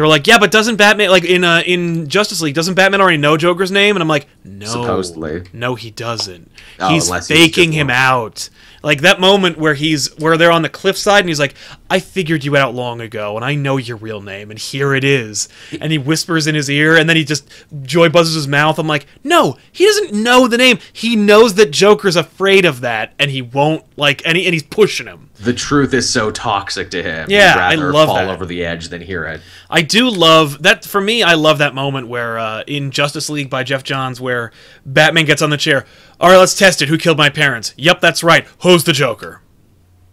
they were like, yeah, but doesn't Batman like in uh, in Justice League doesn't Batman already know Joker's name? And I'm like, no, Supposedly. no, he doesn't. Oh, he's faking him one. out. Like that moment where he's where they're on the cliffside and he's like, "I figured you out long ago, and I know your real name, and here it is." And he whispers in his ear, and then he just joy buzzes his mouth. I'm like, "No, he doesn't know the name. He knows that Joker's afraid of that, and he won't like, and, he, and he's pushing him." The truth is so toxic to him. Yeah, I love fall that. over the edge than hear it. I do love that. For me, I love that moment where uh, in Justice League by Geoff Johns, where Batman gets on the chair. All right, let's test it. Who killed my parents? Yep, that's right. Who's the Joker?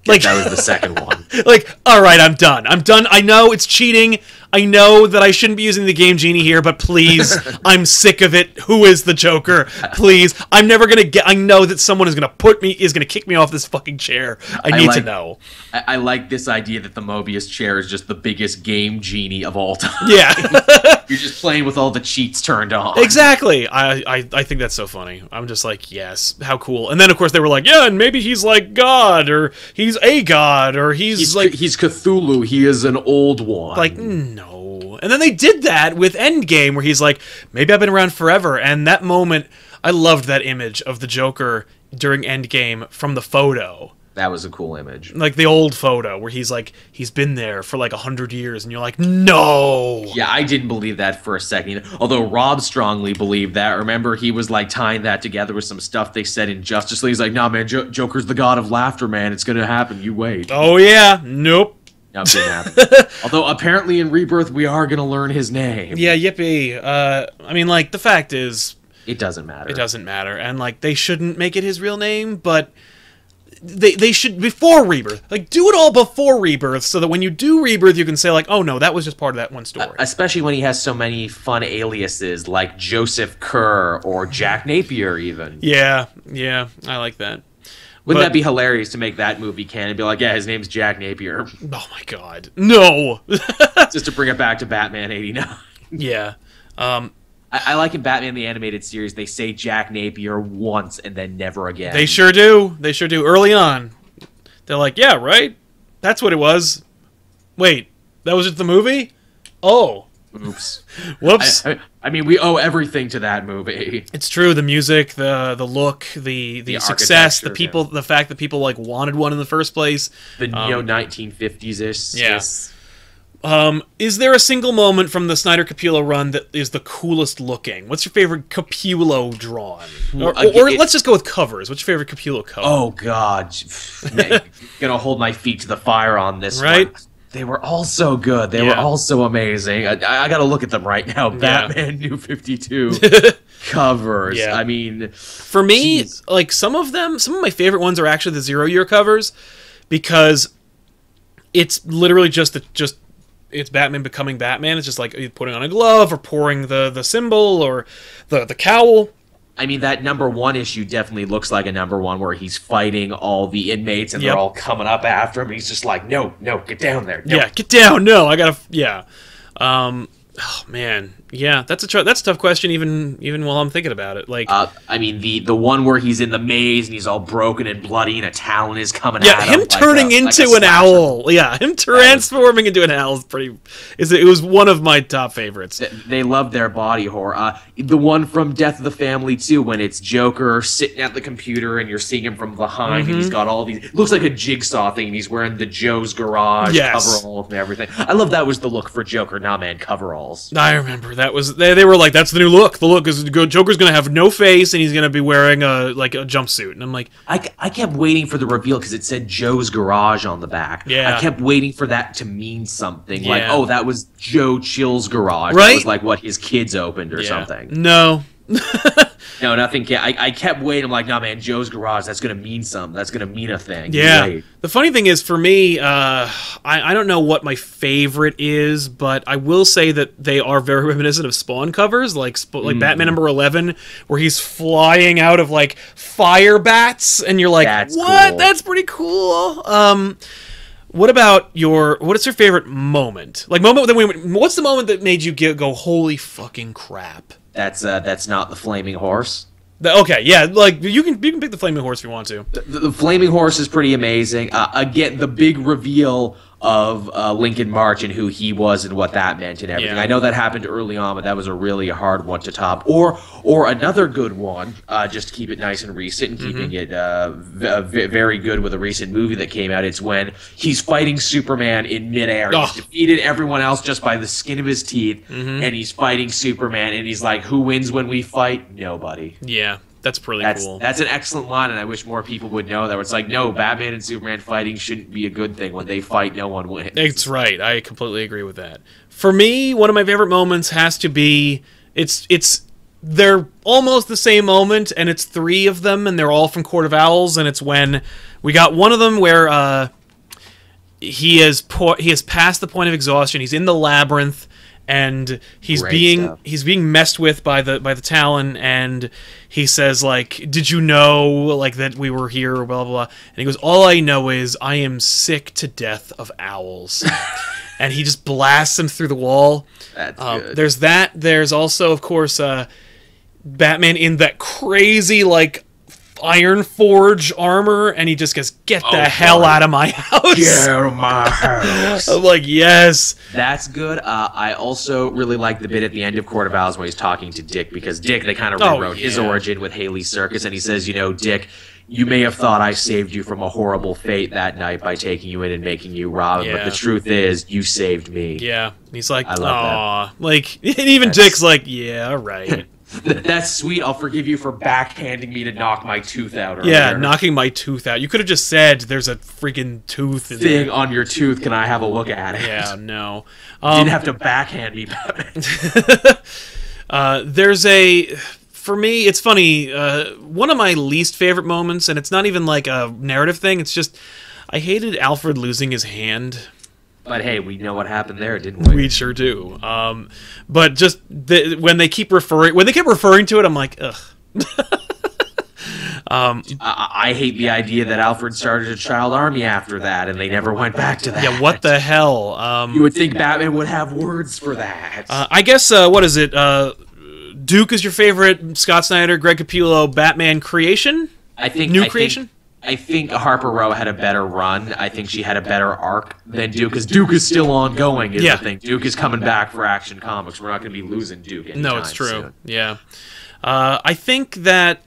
Like That was the second one. like, all right, I'm done. I'm done. I know it's cheating. I know that I shouldn't be using the game genie here, but please, I'm sick of it. Who is the Joker? Please, I'm never gonna get. I know that someone is gonna put me is gonna kick me off this fucking chair. I need to like- know. I, I like this idea that the Mobius chair is just the biggest game genie of all time. Yeah. You're just playing with all the cheats turned on. Exactly. I, I I think that's so funny. I'm just like, yes, how cool. And then of course they were like, yeah, and maybe he's like God, or he's a god, or he's, He's like he's Cthulhu. He is an old one. like no. And then they did that with Endgame, where he's like, maybe I've been around forever. And that moment, I loved that image of the Joker during Endgame from the photo. That was a cool image. Like the old photo where he's like he's been there for like a hundred years, and you're like, no. Yeah, I didn't believe that for a second. Although Rob strongly believed that. Remember, he was like tying that together with some stuff they said in Justice League. He's like, "Nah, man, jo- Joker's the god of laughter, man. It's gonna happen. You wait." Oh yeah, nope. No, it didn't happen. Although apparently in Rebirth we are gonna learn his name. Yeah, yippee. Uh, I mean, like the fact is, It doesn't matter. it doesn't matter, and like they shouldn't make it his real name, but they they should before Rebirth, like do it all before Rebirth, so that when you do Rebirth, you can say like, oh no, that was just part of that one story. Especially when he has so many fun aliases like Joseph Kerr or Jack Napier, even. yeah, yeah, I like that. Wouldn't But- that be hilarious to make that movie canon? Be like, yeah, his name's Jack Napier, Oh my god, no. just to bring it back to Batman '89. yeah, um, I, I like in Batman the Animated Series, they say Jack Napier once and then never again. they sure do. They sure do. Early on, they're like, yeah, right. That's what it was. Wait, that was just the movie. Oh, Oops. whoops. I, I, I mean, we owe everything to that movie. It's true. The music, the the look, the the, The success, the people, the fact that people like wanted one in the first place. The neo 1950s ish. yeah. Um, is there a single moment from the Snyder Capullo run that is the coolest looking? What's your favorite Capullo drawn? Or, Well, or, let's just go with covers. What's your favorite Capullo cover? Oh God, Man, gonna hold my feet to the fire on this Right? one. They were all so good. They were Yeah. all so amazing. I, I gotta look at them right now. Batman New 52 covers. Yeah. I mean, For me, Jeez. like some of them, some of my favorite ones are actually the zero year covers because it's literally just the just it's Batman becoming Batman. It's just like putting on a glove or pouring the the symbol or the the cowl. I mean that number one issue definitely looks like a number one where he's fighting all the inmates and Yep. they're all coming up after him. He's just like, no, no, get down there. No. Yeah, get down. No, I gotta. Yeah. Um. Oh man. Yeah, that's a tr- that's a tough question. Even even while I'm thinking about it, like. Uh, I mean the the one where he's in the maze and he's all broken and bloody and a talon is coming yeah, at him like turning a- into a an owl. Yeah, him transforming into an owl is pretty. Is it was one of my top favorites. Th- They love their body horror. Uh, the one from Death of the Family too, when it's Joker sitting at the computer and you're seeing him from behind, and Mm-hmm. he's got all these. Looks like a jigsaw thing, and he's wearing the Joe's Garage Yes. coveralls and everything. I love that was the look for Joker. Nah, man, coveralls. I remember that was they, they were like that's the new look. The look is Joker's gonna have no face and he's gonna be wearing a like a jumpsuit. And I'm like, I, I kept waiting for the reveal because it said Joe's Garage on the back. Yeah. I kept waiting for that to mean something. yeah. Like, oh, that was Joe Chill's garage. Right? That was like what his kids opened or yeah. something. No. No, nothing. ca- I, I kept waiting. I'm like, no, man, Joe's garage. That's gonna mean something. That's gonna mean a thing. Yeah. wait. The funny thing is, for me, uh, I, I don't know what my favorite is, but I will say that they are very reminiscent of Spawn covers, like Sp- like Batman number eleven, where he's flying out of like fire bats, and you're like, That's what? cool. That's pretty cool. Um, what about your? What is your favorite moment? Like moment that we. What's the moment that made you get, go, holy fucking crap? That's uh, that's not the flaming horse. The- okay, yeah, like you can you can pick the flaming horse if you want to. The, the flaming horse is pretty amazing. Uh, again, the big reveal of uh, Lincoln March and who he was and what that meant and everything. Yeah. I know that happened early on, but that was a really hard one to top. Or or another good one, uh, just to keep it nice and recent and keeping Mm-hmm. it uh, v- uh, very good with a recent movie that came out. It's when he's fighting Superman in midair. Oh. He's defeated everyone else just by the skin of his teeth, Mm-hmm. and he's fighting Superman. And he's like, "Who wins when we fight? Nobody." Yeah, that's pretty That's cool. that's an excellent line, and I wish more people would know that. It's like, no, Batman and Superman fighting shouldn't be a good thing. When they fight, no one wins. It's right. I completely agree with that. For me, one of my favorite moments has to be it's it's they're almost the same moment and it's three of them and they're all from Court of Owls and it's when we got one of them where uh he has po- he has passed the point of exhaustion. He's in the labyrinth and he's Great being stuff. he's being messed with by the by the Talon and he says like did you know like that we were here blah blah blah and he goes all I know is I am sick to death of owls and he just blasts him through the wall. That's Um, good. there's that. There's also, of course, uh, Batman in that crazy like Iron Forge armor, and he just goes, "Get the Oh, hell God. out of my house!" out of my house. I'm like, "Yes, That's good. Uh, I also really like the bit at the end of Court of Owls where he's talking to Dick because Dick, they kind of Oh, rewrote his origin with Haly Circus, and he says, you know, Dick, you may have thought I saved you from a horrible fate that night by taking you in and making you Robin, but the truth is, you saved me. yeah." And he's like, I love that. Like, and even That's- Dick's like, "Yeah, right." Th- That's sweet. I'll forgive you for backhanding me to knock my tooth out. yeah, knocking my tooth out. You could have just said, "There's a freaking tooth in thing there." on your tooth. Can I have a look at it? Yeah, no. You Um, didn't have to backhand me. Uh, there's a for me it's funny uh, one of my least favorite moments and it's not even like a narrative thing it's just i hated alfred losing his hand but hey, we know what happened there, didn't we? we sure do um, but just the, when they keep referring when they keep referring to it i'm like ugh I, I hate the idea that Alfred started a child army after that, and they never went back to that. yeah what the hell um, You would think Batman would have words for that. uh, i guess uh, what is it uh, duke is your favorite scott snyder greg capullo batman creation I think new I think- creation? I think Harper Row had a better run. I think she had a better arc than Duke, because Duke is still ongoing. Is Yeah. the thing. Duke is coming back for Action Comics. We're not going to be losing Duke. No, it's true. soon. Yeah. Uh, I think that.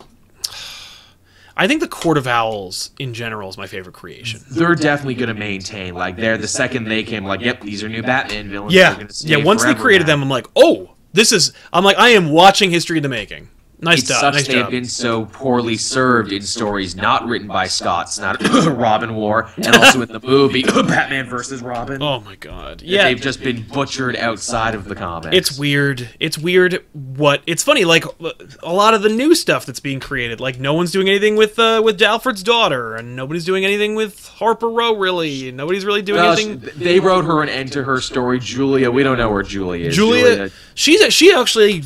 I think the Court of Owls in general is my favorite creation. They're definitely going to maintain. Like they're the second they came, like, yep, these are new Batman villains. Yeah, They're gonna stay yeah. Once they created now. them, I'm like, oh, this is. I'm like, I am watching history in the making. Nice It job. sucks Nice they have been so poorly served in stories not written by Scott Snyder, Robin War, and also in the movie Batman versus Robin. Oh my god. Yeah. they've just been butchered outside of the comics. It's weird. It's weird what it's funny like a lot of the new stuff that's being created like no one's doing anything with uh with Alfred's daughter and nobody's doing anything with Harper Row really. Nobody's really doing Well, anything she- they wrote her an end to her story. Julia, we don't know where Julia is. Julia, she's she actually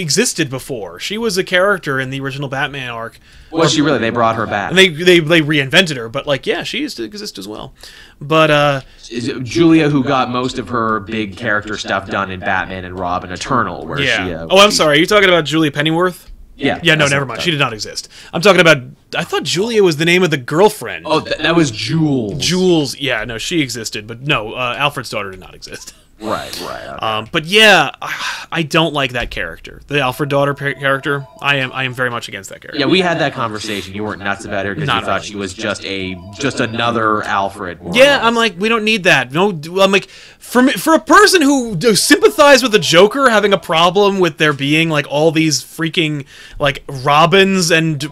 existed before. She was a character in the original Batman arc. was she really? They brought her back. And they they they reinvented her, but like yeah, she used to exist as well. But uh Is Julia, who got most of her big character stuff done in Batman and Robin Eternal, where yeah. she. Uh, oh, I'm she- sorry. Are you talking about Julia Pennyworth? Yeah. Yeah, no, never mind. She did not exist. I'm talking about. I thought Julia was the name of the girlfriend. Oh, th- that was Jules. Jules. Yeah, no, she existed, but no, uh, Alfred's daughter did not exist. Right, right. okay. Um, but yeah, I don't like that character, the Alfred daughter character. I am I am very much against that character. Yeah, we had that conversation. You weren't nuts about her because you thought really. she was just a just another Alfred. Yeah. I'm like, we don't need that. No, I'm like, for me, for a person who sympathized with the Joker having a problem with there being like all these freaking like robins and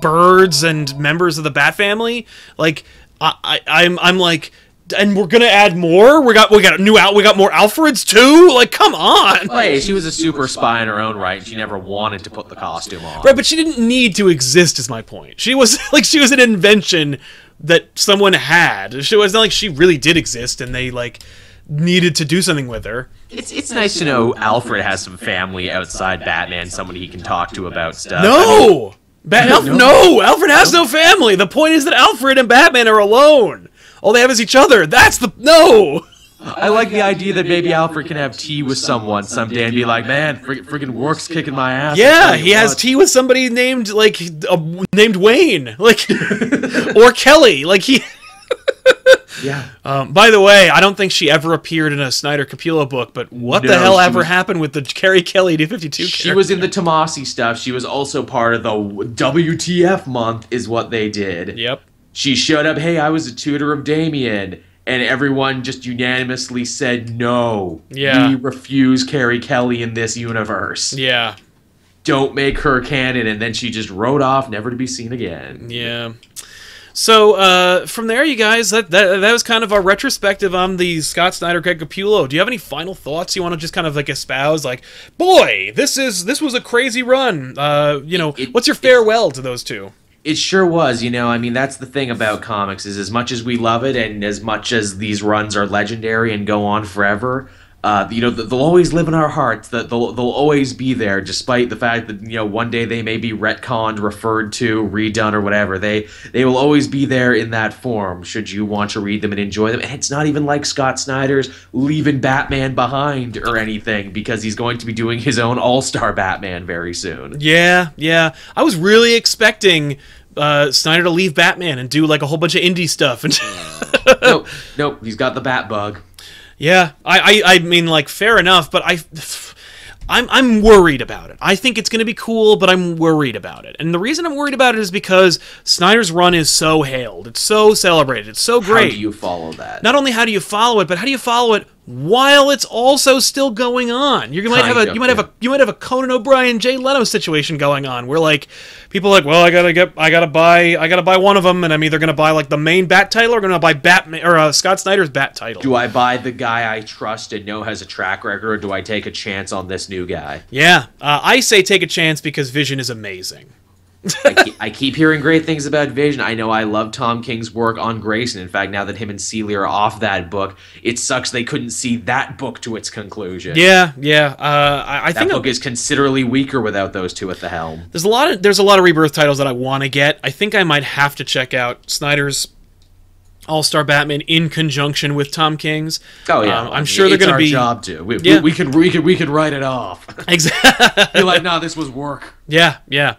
birds and members of the Bat family, like I, I I'm I'm like, and we're gonna add more. We got we got a new out. We got more Alfreds too. Like, come on. Well, hey, she was a super spy in her own right. and She never wanted to put the costume on. Right, but she didn't need to exist. Is my point. She was like she was an invention that someone had. She was not like she really did exist, and they like needed to do something with her. It's it's nice to know Alfred has some family outside Batman, somebody he can talk to about stuff. I mean, No, Bat- Alf- no. Alfred has no family. The point is that Alfred and Batman are alone. All they have is each other. That's the no. I like the idea that maybe Alfred can have tea with someone someday and be like, "Man, friggin' work's kicking my ass." Yeah, he has tea with somebody named like uh, named Wayne, like or Kelly. Like he. Yeah. Um, by the way, I don't think she ever appeared in a Snyder Capullo book, but what the hell ever was- happened with the Carrie Kelly D52 She was in the Tomasi stuff. She was also part of the WTF month, is what they did. Yep. She showed up, hey, I was a tutor of Damian. And everyone just unanimously said, no. Yeah. We refuse Carrie Kelly in this universe. Yeah. Don't make her canon. And then she just rode off, never to be seen again. Yeah. So uh, from there, you guys, that, that that was kind of our retrospective on the Scott Snyder Greg Capullo. Do you have any final thoughts you want to just kind of like espouse? Like, boy, this is this was a crazy run. Uh, you know, It- what's your farewell to those two? It sure was, you know. I mean, that's the thing about comics is as much as we love it, and as much as these runs are legendary and go on forever, uh, you know, they'll always live in our hearts. That they'll they'll always be there, despite the fact that you know one day they may be retconned, referred to, redone, or whatever. They they will always be there in that form. Should you want to read them and enjoy them, and it's not even like Scott Snyder's leaving Batman behind or anything, because he's going to be doing his own All Star Batman very soon. Yeah, yeah. I was really expecting uh, Snyder to leave Batman and do like a whole bunch of indie stuff. And nope, nope. He's got the Bat bug. Yeah, I, I, I mean, like, fair enough, but I, I'm, I'm worried about it. I think it's going to be cool, but I'm worried about it. And the reason I'm worried about it is because Snyder's run is so hailed. It's so celebrated. It's so great. How do you follow that? Not only how do you follow it, but how do you follow it while it's also still going on. You might have a you might have a you might have a Conan O'Brien Jay Leno situation going on where like people are like, well, I gotta get I gotta buy I gotta buy one of them, and I'm either gonna buy like the main Bat title or gonna buy Batman or uh, Scott Snyder's Bat title. Do I buy the guy I trust and know has a track record, or do I take a chance on this new guy? Yeah, uh, I say take a chance because Vision is amazing. I, keep, I, keep, hearing great things about Vision. I know I love Tom King's work on Grayson. In fact, now that him and Seeley are off that book, it sucks they couldn't see that book to its conclusion. Yeah, yeah. Uh, I, I that think book is considerably weaker without those two at the helm. There's a lot of there's a lot of rebirth titles that I want to get. I think I might have to check out Snyder's all Star Batman in conjunction with Tom King's. Oh yeah, um, I'm sure they're going to be job to. We, yeah. we, we, could we could we could write it off. Exactly. Be like, no, this was work. Yeah, yeah.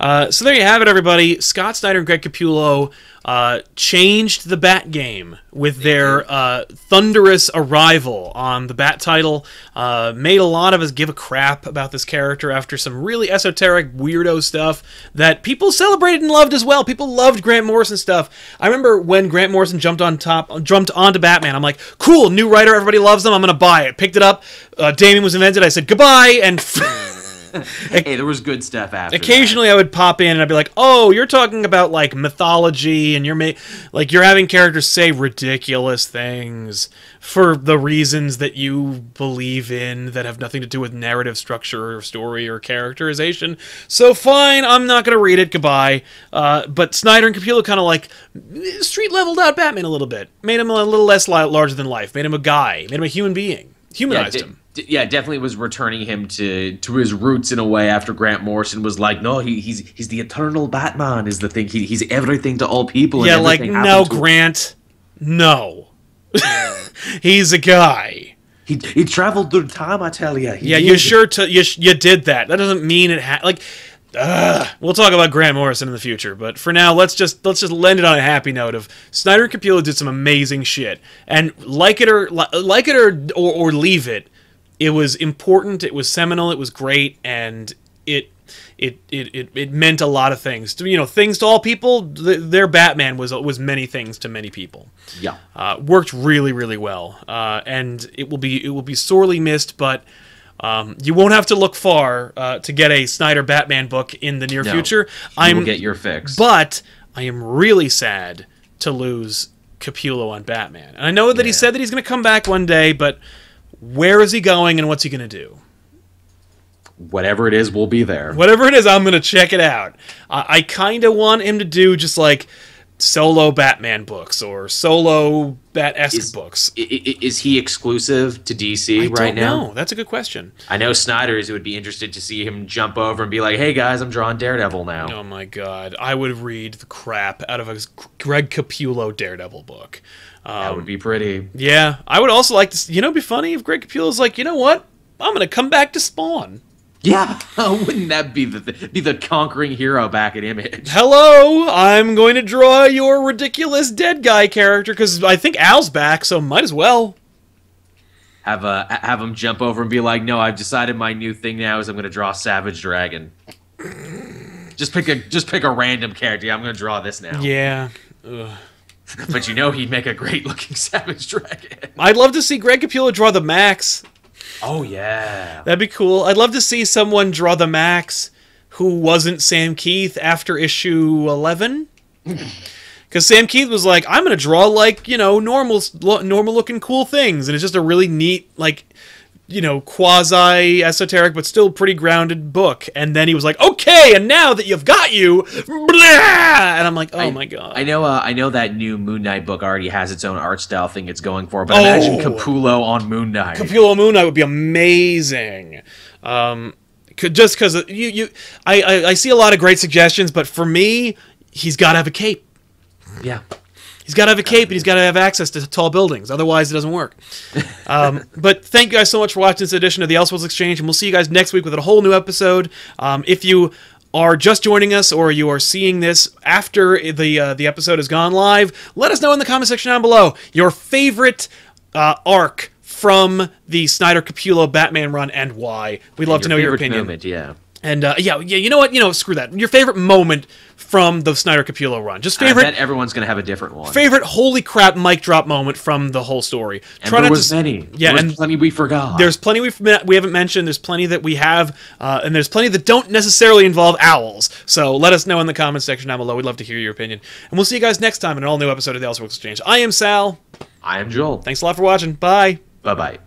Uh, so there you have it, everybody. Scott Snyder and Greg Capullo uh, changed the Bat game with their uh, thunderous arrival on the Bat title. Uh, made a lot of us give a crap about this character after some really esoteric, weirdo stuff that people celebrated and loved as well. People loved Grant Morrison stuff. I remember when Grant Morrison jumped on top, jumped onto Batman. I'm like, cool, new writer, everybody loves them. I'm gonna buy it. Picked it up. Uh, Damian was invented. I said goodbye and. hey, there was good stuff after. Occasionally, that. I would pop in and I'd be like, "Oh, you're talking about like mythology, and you're ma- like you're having characters say ridiculous things for the reasons that you believe in that have nothing to do with narrative structure or story or characterization." So fine, I'm not gonna read it. Goodbye. Uh, but Snyder and Capullo kind of like street leveled out Batman a little bit, made him a little less larger than life, made him a guy, made him a human being, humanized yeah, him yeah, definitely was returning him to to his roots in a way after Grant Morrison was like, no, he, he's he's the eternal Batman is the thing. He, he's everything to all people. Yeah, like no, Grant, no, he's a guy. He, he traveled through time, I tell you. yeah, did. you sure to, you you did that. That doesn't mean it had like. Uh, we'll talk about Grant Morrison in the future, but for now, let's just let's just end it on a happy note of Snyder and Capullo did some amazing shit, and like it or like it or or, or leave it, it was important, it was seminal, it was great, and it it, it, it, it meant a lot of things. To, you know, things to all people. their Batman was was many things to many people. Yeah, uh, worked really really well, uh, and it will be it will be sorely missed. But um, you won't have to look far uh, to get a Snyder Batman book in the near no, future. I'm get your fix. But I am really sad to lose Capullo on Batman, and I know that yeah. he said that he's going to come back one day, but where is he going and what's he going to do? Whatever it is, we'll be there. Whatever it is, I'm going to check it out. I, I kind of want him to do just like solo Batman books or solo Bat esque books. Is he exclusive to DC I right now? No, that's a good question. I know Snyder's would be interested to see him jump over and be like, "Hey guys, I'm drawing Daredevil now." Oh my god, I would read the crap out of a Greg Capullo Daredevil book. Um, that would be pretty. Yeah, I would also like to. You know, be funny if Greg Capullo's like, you know what? I'm gonna come back to Spawn. Yeah, wouldn't that be the be the conquering hero back at Image? Hello, I'm going to draw your ridiculous dead guy character because I think Al's back, so might as well. Have a uh, have him jump over and be like, "No, I've decided my new thing now is I'm going to draw Savage Dragon." just pick a just pick a random character. Yeah, I'm going to draw this now. Yeah. Ugh. but you know he'd make a great looking Savage Dragon. I'd love to see Greg Capullo draw the Maxx. Oh yeah, that'd be cool. I'd love to see someone draw the Maxx who wasn't Sam Kieth after issue eleven. Because Sam Kieth was like, I'm gonna draw like you know normal, normal looking cool things, and it's just a really neat like you know, quasi esoteric but still pretty grounded book. And then he was like, "Okay, and now that you've got you," blah! and I'm like, "Oh I- my god." I know. Uh, I know that new Moon Knight book already has its own art style thing it's going for, but Oh. imagine Capullo on Moon Knight. Capullo Moon Knight would be amazing. Um, could, just because you, you, I, I, I see a lot of great suggestions, but for me, he's got to have a cape. yeah. He's got to have a cape and he's got to have access to tall buildings. Otherwise, it doesn't work. Um, but thank you guys so much for watching this edition of the Elseworlds Exchange, and we'll see you guys next week with a whole new episode. Um, if you are just joining us or you are seeing this after the uh, the episode has gone live, let us know in the comment section down below your favorite uh, arc from the Snyder Capullo Batman run and why. We'd love to know your opinion. Moment, yeah. And uh, yeah, yeah, you know what? You know, screw that. Your favorite moment from the Snyder Capullo run. Just I favorite bet everyone's gonna have a different one. favorite holy crap mic drop moment from the whole story. and there not was to, many. Yeah, there and plenty we forgot. there's plenty we've we haven't mentioned. There's plenty that we have, uh, and there's plenty that don't necessarily involve owls. So let us know in the comments section down below. We'd love to hear your opinion, and we'll see you guys next time in an all new episode of the Elseworlds Exchange. I am Sal. I am Joel. Thanks a lot for watching. Bye. Bye bye.